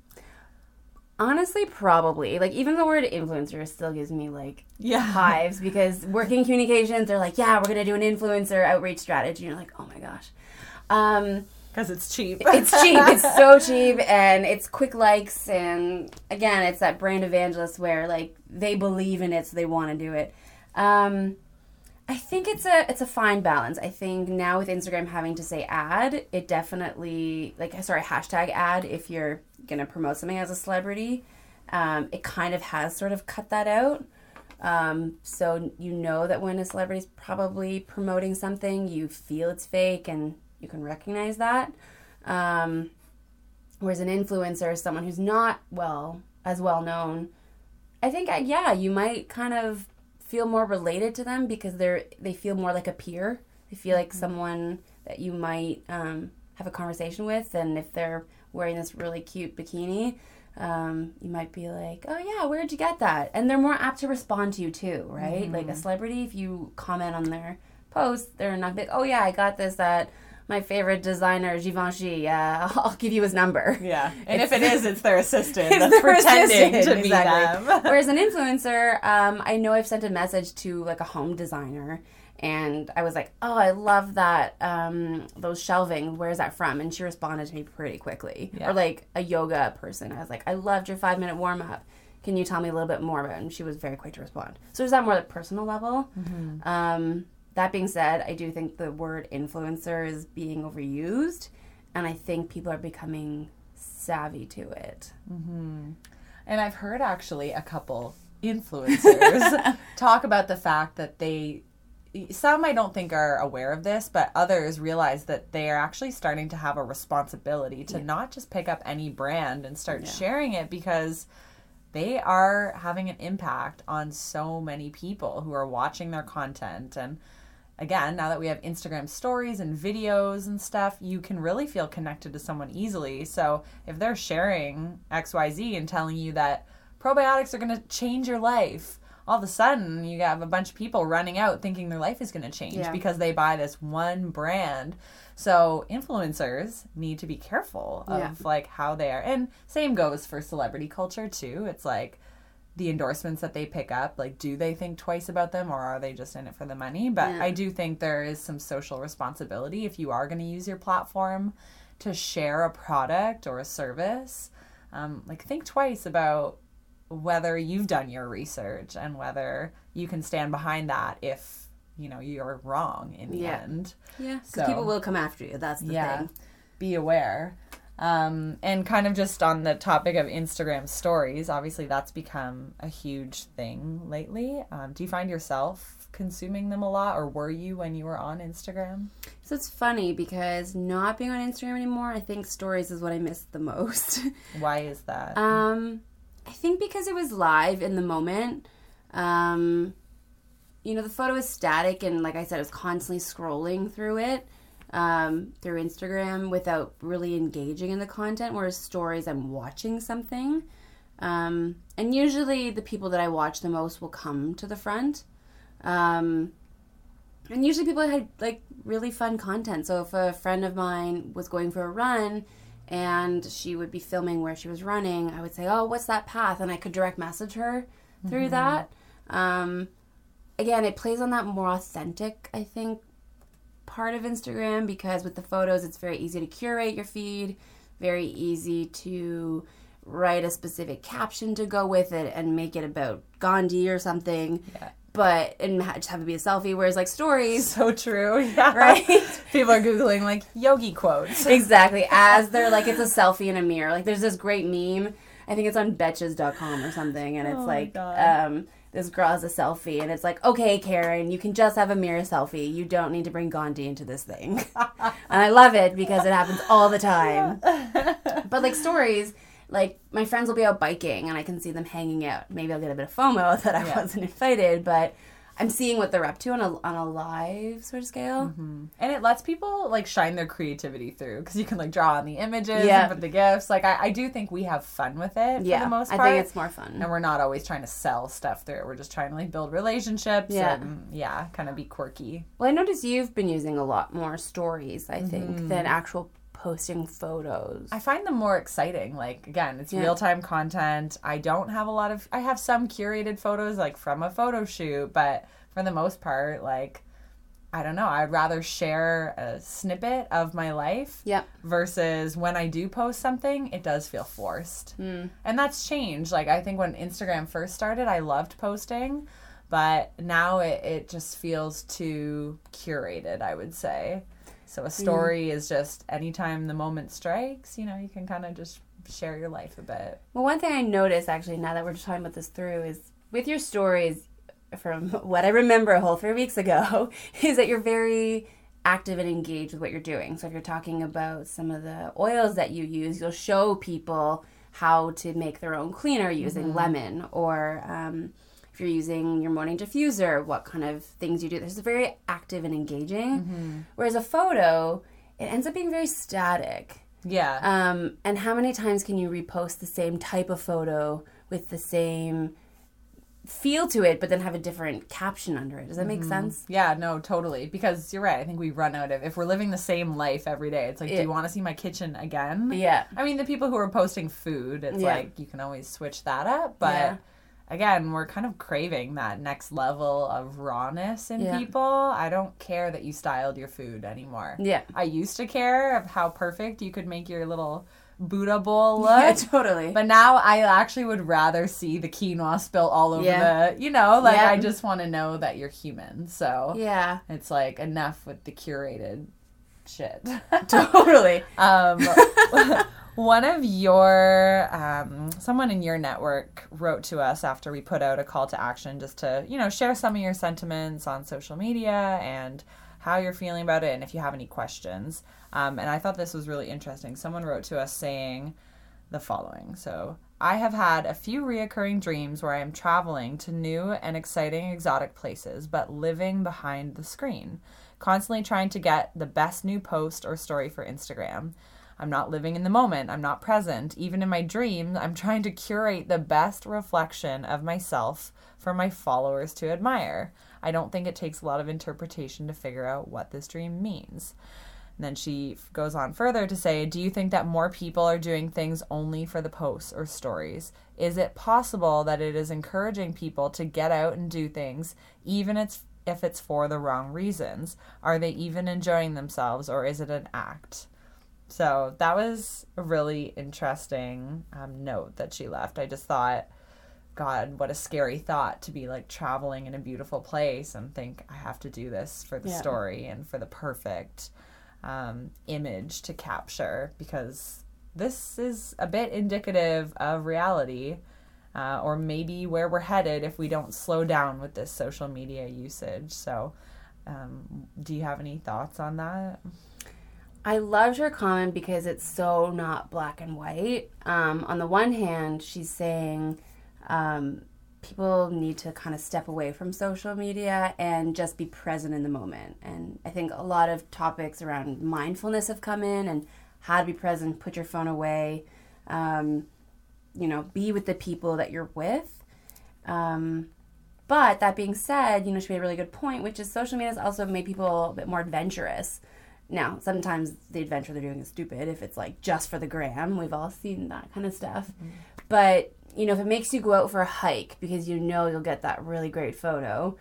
Honestly, probably. Like even the word influencer still gives me like Yeah. hives because working communications, they're like, yeah, we're gonna do an influencer outreach strategy. And you're like, oh my gosh. Um, Because it's cheap. it's cheap. It's so cheap, and it's quick likes. And again, it's that brand evangelist where like they believe in it, so they want to do it. Um, I think it's a it's a fine balance. I think now with Instagram having to say ad, it definitely like sorry hashtag ad if you're gonna promote something as a celebrity, um, it kind of has sort of cut that out. Um, so you know that when a celebrity is probably promoting something, you feel it's fake and you can recognize that. Um, whereas an influencer is someone who's not well as well known. I think uh, yeah, you might kind of feel more related to them because they're they feel more like a peer. They feel like someone that you might um, have a conversation with, and if they're wearing this really cute bikini, um, you might be like, "Oh yeah, where'd you get that?" And they're more apt to respond to you too, right? Like a celebrity, if you comment on their post, they're not big. Oh yeah, I got this at my favorite designer Givenchy. Yeah, I'll give you his number. Yeah, and if it is, it's their assistant It's that's their pretending assistant, to be exactly. them. Whereas an influencer, um, I know I've sent a message to like a home designer, and I was like, "Oh, I love that um, those shelving. Where's that from?" And she responded to me pretty quickly. Yeah. Or like a yoga person, I was like, "I loved your five minute warm up. Can you tell me a little bit more about?" it? And she was very quick to respond. So there's that more like personal level. Mm-hmm. Um, that being said, I do think the word influencer is being overused, and I think people are becoming savvy to it. Mm-hmm. And I've heard actually a couple influencers talk about the fact that they some I don't think are aware of this, but others realize that they are actually starting to have a responsibility to not just pick up any brand and start sharing it because they are having an impact on so many people who are watching their content and again now that we have instagram stories and videos and stuff you can really feel connected to someone easily so if they're sharing xyz and telling you that probiotics are going to change your life all of a sudden you have a bunch of people running out thinking their life is going to change Yeah. because they buy this one brand so influencers need to be careful of Yeah. like how they are and same goes for celebrity culture too it's like the endorsements that they pick up like do they think twice about them or are they just in it for the money but Yeah. i do think there is some social responsibility if you are going to use your platform to share a product or a service um, like think twice about whether you've done your research and whether you can stand behind that if you know you're wrong in the Yeah. end Yeah, because So- people will come after you. That's the yeah thing. be aware um, and kind of just on the topic of instagram stories obviously that's become a huge thing lately um, do you find yourself consuming them a lot or were you when you were on instagram So it's funny because not being on Instagram anymore, I think stories is what I miss the most. why is that um, I think because it was live in the moment. Um, you know, the photo is static, and like I said, I was constantly scrolling through it um, through Instagram without really engaging in the content. Whereas stories, I'm watching something. Um, and usually the people that I watch the most will come to the front. Um, and usually people had like really fun content. So if a friend of mine was going for a run and she would be filming where she was running, I would say, "Oh, what's that path?" and I could direct message her through that. Um, again, it plays on that more authentic, I think, part of Instagram because with the photos, it's very easy to curate your feed, very easy to write a specific caption to go with it and make it about Gandhi or something. Yeah. But and just have it be a selfie. Whereas like stories, so true yeah right? people are googling like yogi quotes exactly. As they're like it's a selfie in a mirror. Like there's this great meme. I think it's on betches.com or something, and it's Oh like um, this girl has a selfie, and it's like, okay, Karen, you can just have a mirror selfie. You don't need to bring Gandhi into this thing. and I love it because it happens all the time. but like stories, like my friends will be out biking and I can see them hanging out. Maybe I'll get a bit of FOMO that I Yeah. wasn't invited, but I'm seeing what they're up to on a on a live sort of scale. And it lets people like shine their creativity through because you can like draw on the images Yeah. and put the gifts. Like I, I do think we have fun with it Yeah, for the most I part. think it's more fun. and we're not always trying to sell stuff through it. We're just trying to like build relationships Yeah. and yeah, kind of be quirky. Well, I noticed you've been using a lot more stories, I think, Mm-hmm. than actual posting photos. I find them more exciting. Like again, it's Yeah. real time content. I don't have a lot of I have some curated photos like from a photo shoot, but for the most part, like I don't know, I'd rather share a snippet of my life Yep. versus when I do post something, it does feel forced. Hmm. And that's changed. Like I think when Instagram first started, I loved posting, but now it, it just feels too curated, I would say. So a story is just anytime the moment strikes, you know, you can kind of just share your life a bit. Well, one thing I noticed actually now that we're just talking about this through is with your stories, from what I remember a whole three weeks ago, is that you're very active and engaged with what you're doing. So if you're talking about some of the oils that you use, you'll show people how to make their own cleaner using lemon or um, if you're using your morning diffuser, what kind of things you do. This is very active and engaging. Whereas a photo, it ends up being very static. Yeah. Um, and how many times can you repost the same type of photo with the same feel to it, but then have a different caption under it? Does that make sense? yeah, no, totally. Because you're right. I think we run out of if we're living the same life every day. It's like, do you want to see my kitchen again? Yeah. I mean, the people who are posting food, it's Yeah. like you can always switch that up. But Yeah. Again, we're kind of craving that next level of rawness in Yeah. people. I don't care that you styled your food anymore. Yeah. I used to care of how perfect you could make your little Buddha bowl look. Yeah, totally. But now I actually would rather see the quinoa spill all over Yeah. the, you know, like Yeah. I just want to know that you're human. So yeah, it's like enough with the curated shit. totally. Um, one of your, um, someone in your network wrote to us after we put out a call to action just to, you know, share some of your sentiments on social media and how you're feeling about it and if you have any questions. Um, and I thought this was really interesting. Someone wrote to us saying the following. So, I have had a few reoccurring dreams where I am traveling to new and exciting exotic places, but living behind the screen, constantly trying to get the best new post or story for Instagram. I'm not living in the moment. I'm not present. Even in my dreams, I'm trying to curate the best reflection of myself for my followers to admire. I don't think it takes a lot of interpretation to figure out what this dream means. And then she goes on further to say, Do you think that more people are doing things only for the posts or stories? Is it possible that it is encouraging people to get out and do things, even if it's for the wrong reasons? Are they even enjoying themselves, or is it an act? So that was a really interesting um, note that she left. I just thought, God, what a scary thought to be like traveling in a beautiful place and think I have to do this for the Yeah. story and for the perfect um, image to capture because this is a bit indicative of reality. Uh, or maybe where we're headed if we don't slow down with this social media usage. So, um, do you have any thoughts on that? I loved her comment because it's so not black and white. Um, on the one hand, she's saying um, people need to kind of step away from social media and just be present in the moment. And I think a lot of topics around mindfulness have come in and how to be present, put your phone away, um, you know, be with the people that you're with. Um, but that being said, you know, she made a really good point, which is social media has also made people a bit more adventurous. Now, sometimes the adventure they're doing is stupid if it's like just for the gram. We've all seen that kind of stuff. Mm-hmm. But, you know, if it makes you go out for a hike because you know you'll get that really great photo,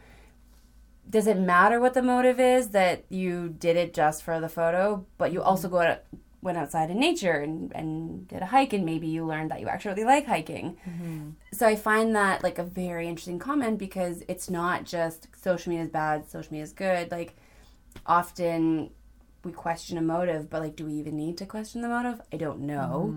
does it matter what the motive is that you did it just for the photo, but you also mm-hmm. go out, went outside in nature and, and did a hike and maybe you learned that you actually really like hiking? Mm-hmm. So I find that like a very interesting comment because it's not just social media is bad, social media is good. Like often we question a motive, but like do we even need to question the motive? I don't know.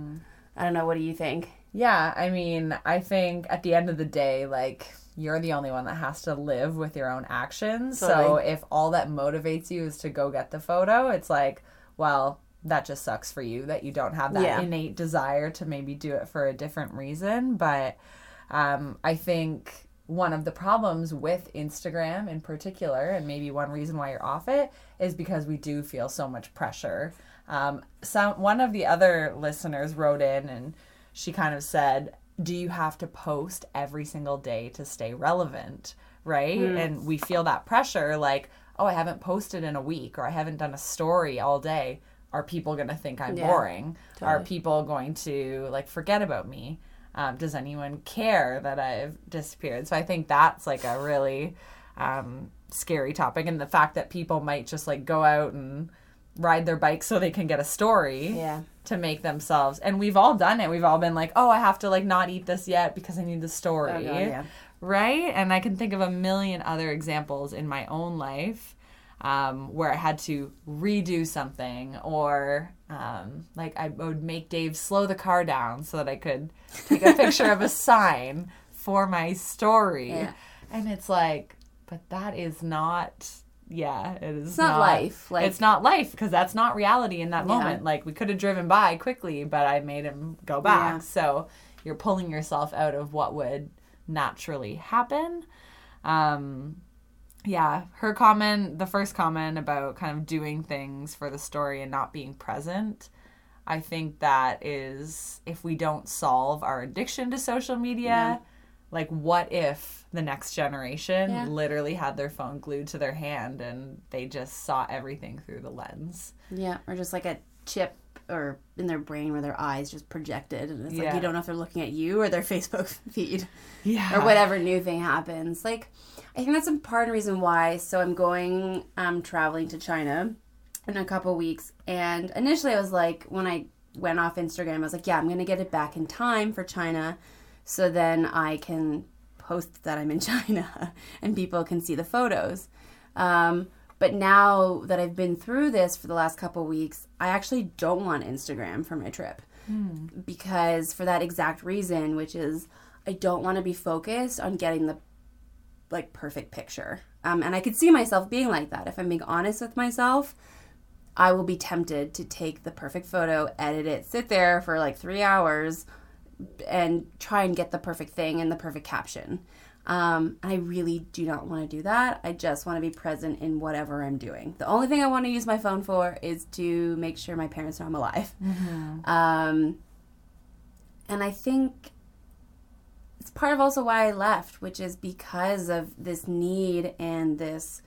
I don't know. What do you think? Yeah, I mean, I think at the end of the day, like you're the only one that has to live with your own actions. So if all that motivates you is to go get the photo, it's like, well, that just sucks for you that you don't have that Yeah. innate desire to maybe do it for a different reason. But um, I think one of the problems with Instagram in particular, and maybe one reason why you're off it, is because we do feel so much pressure. Um, some one of the other listeners wrote in and she kind of said, "Do you have to post every single day to stay relevant?" Right? And we feel that pressure, like, "Oh, I haven't posted in a week, or I haven't done a story all day." Are people going to think I'm Yeah, boring? Are people going to like forget about me? Um, does anyone care that I've disappeared? So I think that's like a really um, scary topic, and the fact that people might just like go out and ride their bikes so they can get a story Yeah. to make themselves. And we've all done it. We've all been like, oh, I have to like not eat this yet because I need the story, Oh, God, yeah. right? And I can think of a million other examples in my own life um, where I had to redo something or um, like I would make Dave slow the car down so that I could take a picture of a sign for my story. Yeah. And it's like, but that is not. Yeah, it is It's not life, like- it's not life because that's not reality in that Yeah. moment. Like we could have driven by quickly, but I made him go back. Yeah. So you're pulling yourself out of what would naturally happen. Um, yeah, her comment, the first comment about kind of doing things for the story and not being present. I think that is if we don't solve our addiction to social media, like what if the next generation Yeah. literally had their phone glued to their hand and they just saw everything through the lens? Yeah, or just like a chip or in their brain where their eyes just projected and it's like Yeah. you don't know if they're looking at you or their Facebook feed Yeah. or whatever new thing happens. Like I think that's a part of the reason why. So I'm going um traveling to China in a couple weeks and initially I was like when I went off Instagram I was like, yeah, I'm going to get it back in time for China so then I can post that I'm in China and people can see the photos. Um, but now that I've been through this for the last couple weeks, I actually don't want Instagram for my trip because for that exact reason, which is I don't want to be focused on getting the like perfect picture. Um, and I could see myself being like that if I'm being honest with myself. I will be tempted to take the perfect photo, edit it, sit there for like three hours, and try and get the perfect thing and the perfect caption. Um, I really do not want to do that. I just want to be present in whatever I'm doing. The only thing I want to use my phone for is to make sure my parents know I'm alive. Um, and I think it's part of also why I left, which is because of this need and this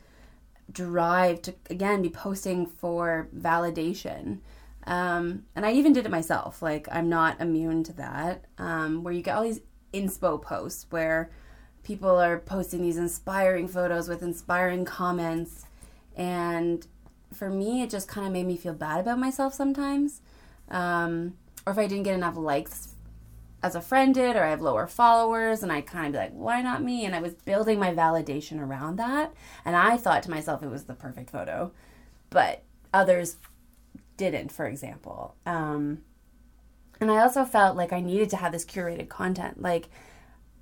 drive to again be posting for validation. Um, and I even did it myself. Like I'm not immune to that. Um, where you get all these inspo posts where people are posting these inspiring photos with inspiring comments, and for me, it just kind of made me feel bad about myself sometimes. Um, or if I didn't get enough likes as a friend did, or I have lower followers, and I kind of be like, why not me? And I was building my validation around that, and I thought to myself it was the perfect photo, but others didn't, for example. Um, and I also felt like I needed to have this curated content. Like,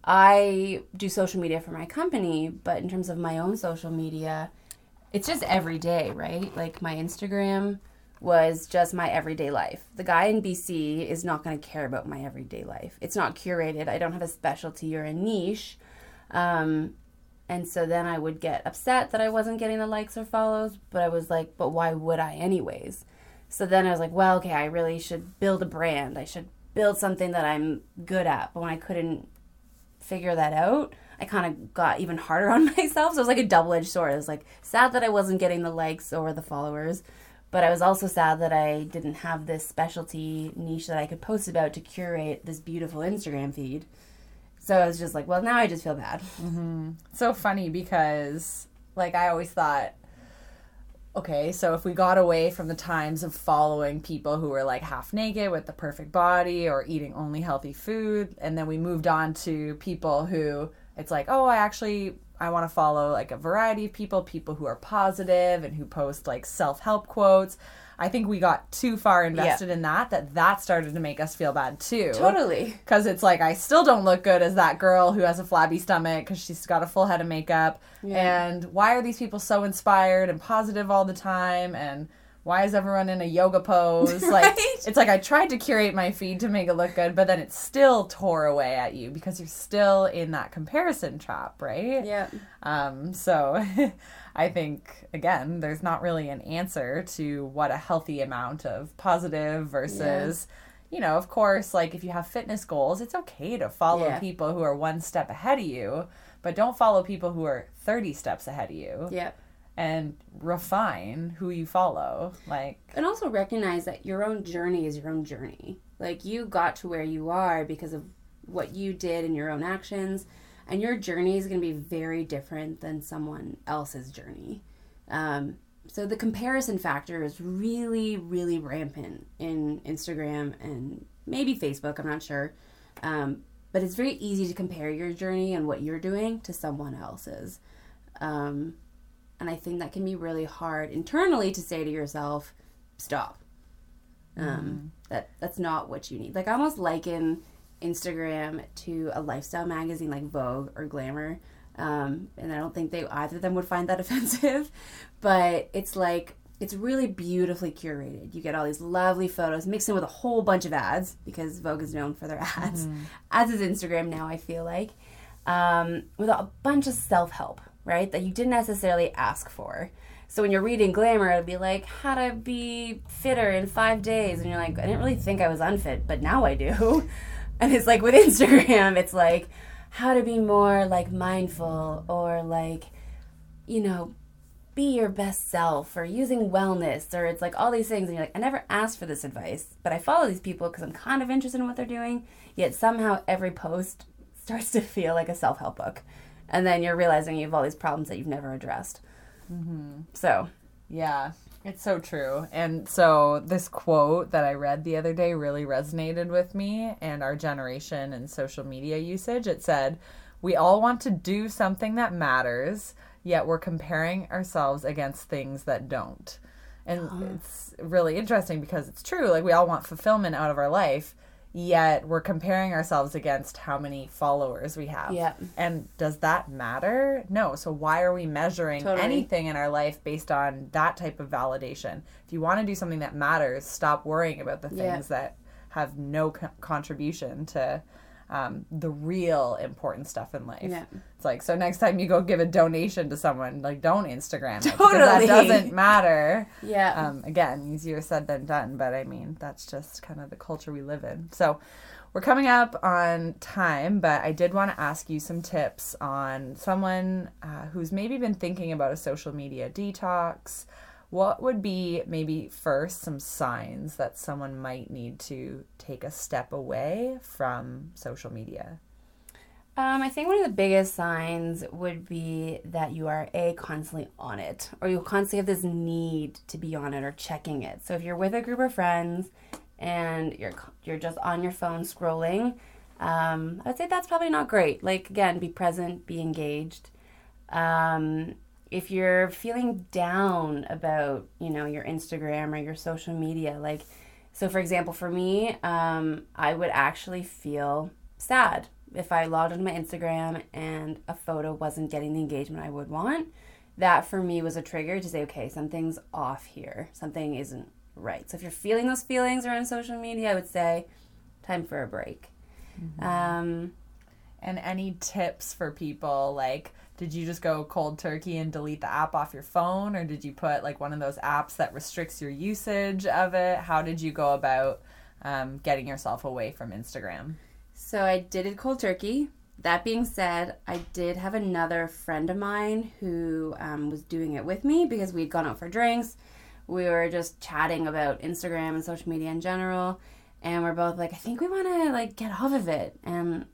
I do social media for my company, but in terms of my own social media, it's just every day, right? Like, my Instagram was just my everyday life. The guy in BC is not going to care about my everyday life. It's not curated. I don't have a specialty or a niche. Um, and so then I would get upset that I wasn't getting the likes or follows, but I was like, but why would I anyways? So then I was like, well, okay, I really should build a brand. I should build something that I'm good at. But when I couldn't figure that out, I kind of got even harder on myself. So it was like a double edged sword. I was like sad that I wasn't getting the likes or the followers, but I was also sad that I didn't have this specialty niche that I could post about to curate this beautiful Instagram feed. So I was just like, well, now I just feel bad. Mm-hmm. so funny because like I always thought okay, so if we got away from the times of following people who were like half naked with the perfect body or eating only healthy food and then we moved on to people who it's like, "Oh, I actually I want to follow like a variety of people, people who are positive and who post like self-help quotes." I think we got too far invested in that that that started to make us feel bad too. Totally. Because it's like I still don't look good as that girl who has a flabby stomach because she's got a full head of makeup. Yeah. And why are these people so inspired and positive all the time? And why is everyone in a yoga pose? Like it's like I tried to curate my feed to make it look good, but then it still tore away at you because you're still in that comparison trap, right? Yeah. Um, so I think again, there's not really an answer to what a healthy amount of positive versus you know, of course, like if you have fitness goals, it's okay to follow Yeah. people who are one step ahead of you, but don't follow people who are 30 steps ahead of you Yeah. And refine who you follow. Like, And also recognize that your own journey is your own journey. Like you got to where you are because of what you did and your own actions, and your journey is going to be very different than someone else's journey. Um, so the comparison factor is really, really rampant in Instagram and maybe Facebook. I'm not sure, um, but it's very easy to compare your journey and what you're doing to someone else's. Um, and I think that can be really hard internally to say to yourself, stop. Um, that that's not what you need. Like I almost liken Instagram to a lifestyle magazine like Vogue or Glamour. Um, and I don't think they either of them would find that offensive, but it's like it's really beautifully curated. You get all these lovely photos mixed in with a whole bunch of ads because Vogue is known for their ads, as is Instagram now. I feel like um, with a bunch of self help, right? That you didn't necessarily ask for. So when you're reading Glamour, it'd be like how to be fitter in five days, and you're like, I didn't really think I was unfit, but now I do. And it's like with Instagram, it's like how to be more like mindful or like, you know, be your best self or using wellness or it's like all these things and you're like i never asked for this advice but i follow these people because i'm kind of interested in what they're doing yet somehow every post starts to feel like a self-help book and then you're realizing you have all these problems that you've never addressed mm-hmm. so yeah, it's so true. And so this quote that I read the other day really resonated with me and our generation and social media usage. It said, "We all want to do something that matters, yet we're comparing ourselves against things that don't." And it's really interesting because it's true. Like we all want fulfillment out of our life, yet we're comparing ourselves against how many followers we have. Yeah. And does that matter? No. So why are we measuring Totally. anything in our life based on that type of validation? If you want to do something that matters, stop worrying about the Yeah. things that have no co- contribution to um, the real important stuff in life. Yeah. It's like so next time you go give a donation to someone, like don't Instagram it Totally. that doesn't matter. yeah Um, again, easier said than done, but I mean, that's just kind of the culture we live in. So we're coming up on time, but I did want to ask you some tips on someone uh, who's maybe been thinking about a social media detox. What would be maybe first some signs that someone might need to take a step away from social media? Um, I think one of the biggest signs would be that you are a constantly on it, or you constantly have this need to be on it or checking it. So if you're with a group of friends and you're you're just on your phone scrolling, um, I'd say that's probably not great. Like again, be present, be engaged. Um, if you're feeling down about you know your Instagram or your social media, like so for example, for me, um, I would actually feel sad if I logged onto my Instagram and a photo wasn't getting the engagement I would want. That for me was a trigger to say, okay, something's off here. Something isn't right. So if you're feeling those feelings around social media, I would say, time for a break. Um, And any tips for people like did you just go cold turkey and delete the app off your phone or did you put like one of those apps that restricts your usage of it? How did you go about um, getting yourself away from Instagram? So I did it cold turkey. That being said, I did have another friend of mine who um, was doing it with me because we'd gone out for drinks. We were just chatting about Instagram and social media in general, and we're both like, I think we want to like get off of it, and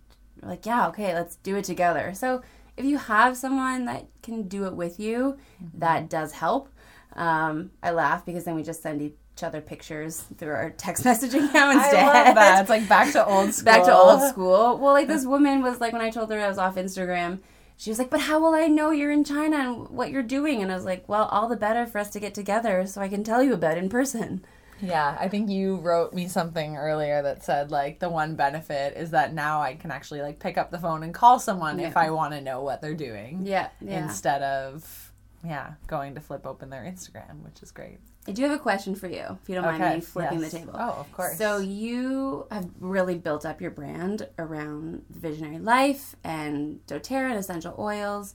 like, yeah, okay, let's do it together. So if you have someone that can do it with you, that does help. Um, I laugh because then we just send each other pictures through our text messaging now instead. I love that. It's like back to old school. back to old school. Well, like this woman was like when I told her I was off Instagram, she was like, But how will I know you're in China and what you're doing? And I was like, Well, all the better for us to get together so I can tell you about it in person. Yeah, I think you wrote me something earlier that said like the one benefit is that now I can actually like pick up the phone and call someone Yeah. if I want to know what they're doing. Yeah. Yeah. Instead of yeah, going to flip open their Instagram, which is great. I do have a question for you, if you don't mind me flipping yes. the table. Oh, of course. So you have really built up your brand around Visionary Life and doTERRA and essential oils.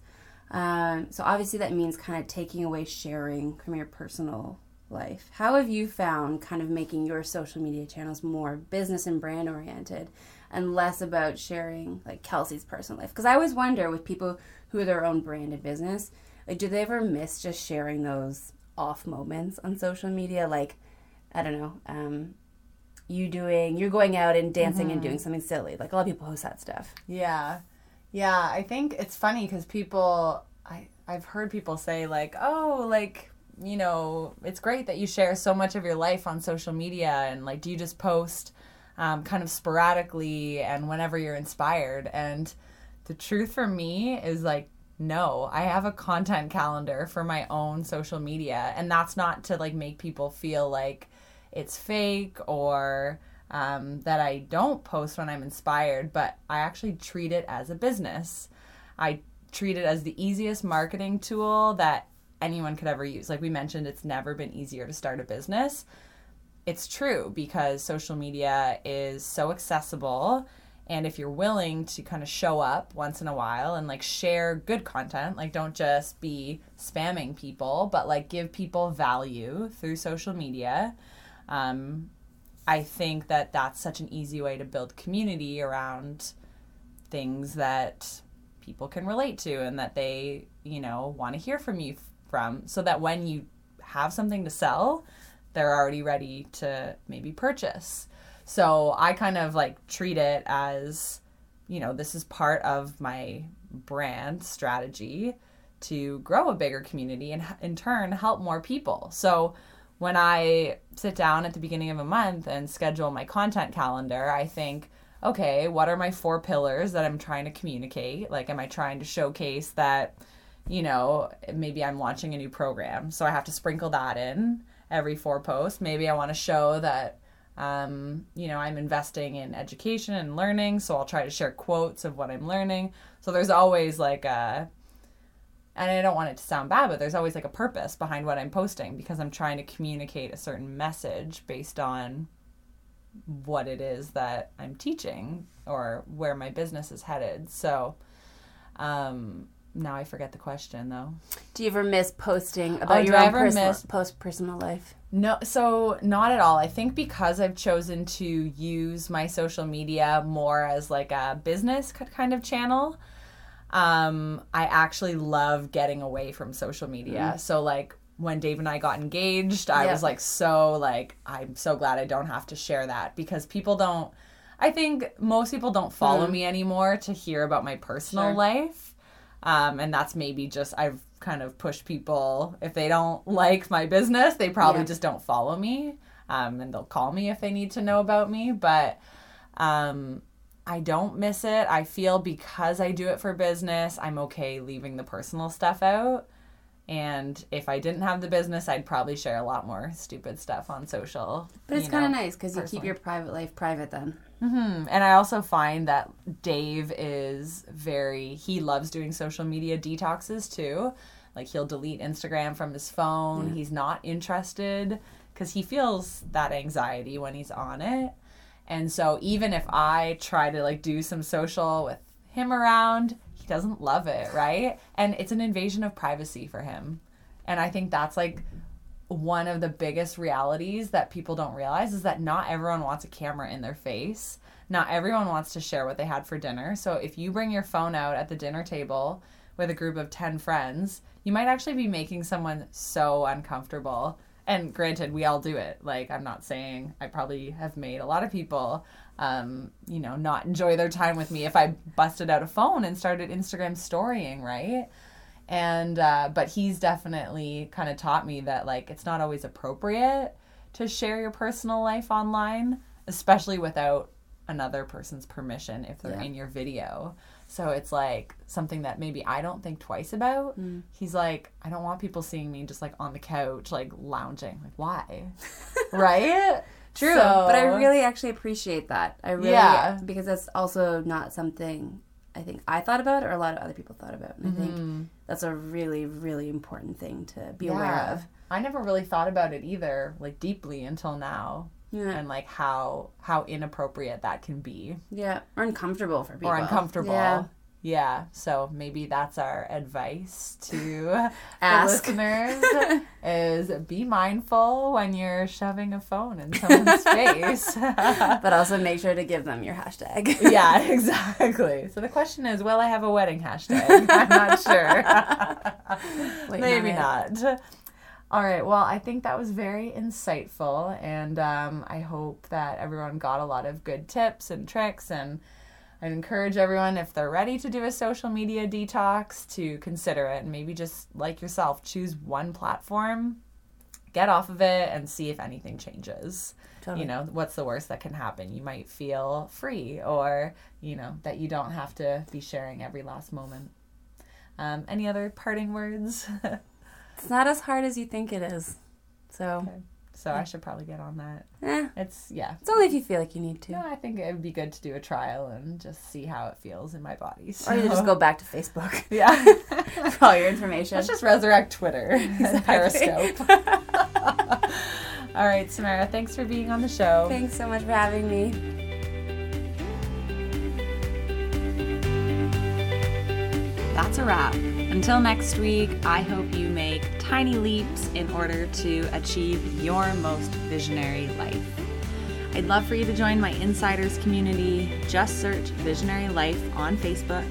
Um, so obviously that means kind of taking away sharing from your personal life. How have you found kind of making your social media channels more business and brand oriented and less about sharing like Kelsey's personal life? Because I always wonder with people who are their own branded business, like do they ever miss just sharing those off moments on social media? Like, I don't know, um, you doing, you're going out and dancing and doing something silly. Like a lot of people post that stuff. Yeah. Yeah, I think it's funny cuz people I I've heard people say like, "Oh, like, you know, it's great that you share so much of your life on social media and like do you just post um, kind of sporadically and whenever you're inspired?" And the truth for me is like no, I have a content calendar for my own social media and that's not to like make people feel like it's fake or um, that I don't post when I'm inspired, but I actually treat it as a business. I treat it as the easiest marketing tool that anyone could ever use. Like we mentioned, it's never been easier to start a business. It's true because social media is so accessible. And if you're willing to kind of show up once in a while and like share good content, like don't just be spamming people, but like give people value through social media, um, I think that that's such an easy way to build community around things that people can relate to and that they, you know, want to hear from you from so that when you have something to sell, they're already ready to maybe purchase. So I kind of like treat it as, you know, this is part of my brand strategy to grow a bigger community and in turn help more people. So when I sit down at the beginning of a month and schedule my content calendar, I think, okay, what are my four pillars that I'm trying to communicate? Like, am I trying to showcase that, you know, maybe I'm launching a new program? So I have to sprinkle that in every four posts. Maybe I want to show that, um, you know, I'm investing in education and learning. So I'll try to share quotes of what I'm learning. So there's always like a, and I don't want it to sound bad, but there's always like a purpose behind what I'm posting because I'm trying to communicate a certain message based on what it is that I'm teaching or where my business is headed. So um, now I forget the question though. Do you ever miss posting about Oh, your own ever personal, miss- post personal life? No, so not at all. I think because I've chosen to use my social media more as like a business kind of channel, um, I actually love getting away from social media. So like when Dave and I got engaged, I Yeah. was like so like I'm so glad I don't have to share that because people don't I think most people don't follow me anymore to hear about my personal Sure. life. Um, and that's maybe just I've kind of pushed people if they don't like my business, they probably Yeah. just don't follow me. Um, and they'll call me if they need to know about me. But um, I don't miss it. I feel because I do it for business, I'm okay leaving the personal stuff out. And if I didn't have the business, I'd probably share a lot more stupid stuff on social. But it's kind of nice because you keep your private life private then. Hmm. And I also find that Dave is very, he loves doing social media detoxes too. Like he'll delete Instagram from his phone. He's not interested because he feels that anxiety when he's on it. And so even if I try to like do some social with him around, he doesn't love it, right? And it's an invasion of privacy for him. And I think that's like one of the biggest realities that people don't realize is that not everyone wants a camera in their face. Not everyone wants to share what they had for dinner. So if you bring your phone out at the dinner table with a group of 10 friends, you might actually be making someone so uncomfortable. And granted, we all do it. Like, I'm not saying I probably have made a lot of people, um, you know, not enjoy their time with me if I busted out a phone and started Instagram storying, right? And uh, but he's definitely kind of taught me that like it's not always appropriate to share your personal life online especially without another person's permission if they're Yeah. in your video. So it's like something that maybe I don't think twice about. He's like, I don't want people seeing me just like on the couch, like lounging. Like, why? right? True, So- but I really actually appreciate that. I really Yeah. because that's also not something I think I thought about or a lot of other people thought about. And I Mm-hmm. think that's a really really important thing to be aware of. I never really thought about it either, like deeply until now. Yeah. And like how how inappropriate that can be. Yeah, or uncomfortable for people. or uncomfortable. Yeah. Yeah. So maybe that's our advice to Ask. listeners is be mindful when you're shoving a phone in someone's face. But also make sure to give them your hashtag. yeah, exactly. So the question is, will I have a wedding hashtag? I'm not sure. Wait, Maybe not not. All right. Well, I think that was very insightful, and um, I hope that everyone got a lot of good tips and tricks. And I encourage everyone, if they're ready to do a social media detox, to consider it, and maybe just like yourself, choose one platform, get off of it, and see if anything changes. Totally. You know, what's the worst that can happen? You might feel free, or you know that you don't have to be sharing every last moment. Um, any other parting words? It's not as hard as you think it is. So, So I should probably get on that. eh, It's yeah. it's only if you feel like you need to. No, I think it would be good to do a trial and just see how it feels in my body. Or you So- just go back to Facebook yeah. for all your information. Let's just resurrect Twitter and Periscope. All right, Samara, thanks for being on the show. Thanks so much for having me. That's a wrap. Until next week, I hope you make tiny leaps in order to achieve your most visionary life. I'd love for you to join my insiders community. Just search Visionary Life on Facebook.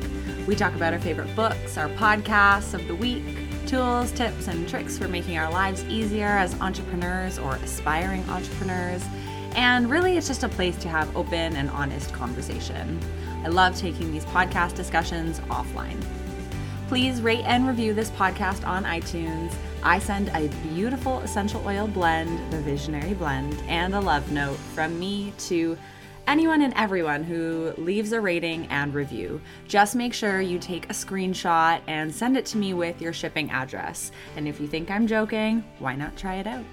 We talk about our favorite books, our podcasts of the week, tools, tips, and tricks for making our lives easier as entrepreneurs or aspiring entrepreneurs. And really, it's just a place to have open and honest conversation. I love taking these podcast discussions offline. Please rate and review this podcast on iTunes. I send a beautiful essential oil blend, the Visionary Blend, and a love note from me to anyone and everyone who leaves a rating and review. Just make sure you take a screenshot and send it to me with your shipping address. And if you think I'm joking, why not try it out?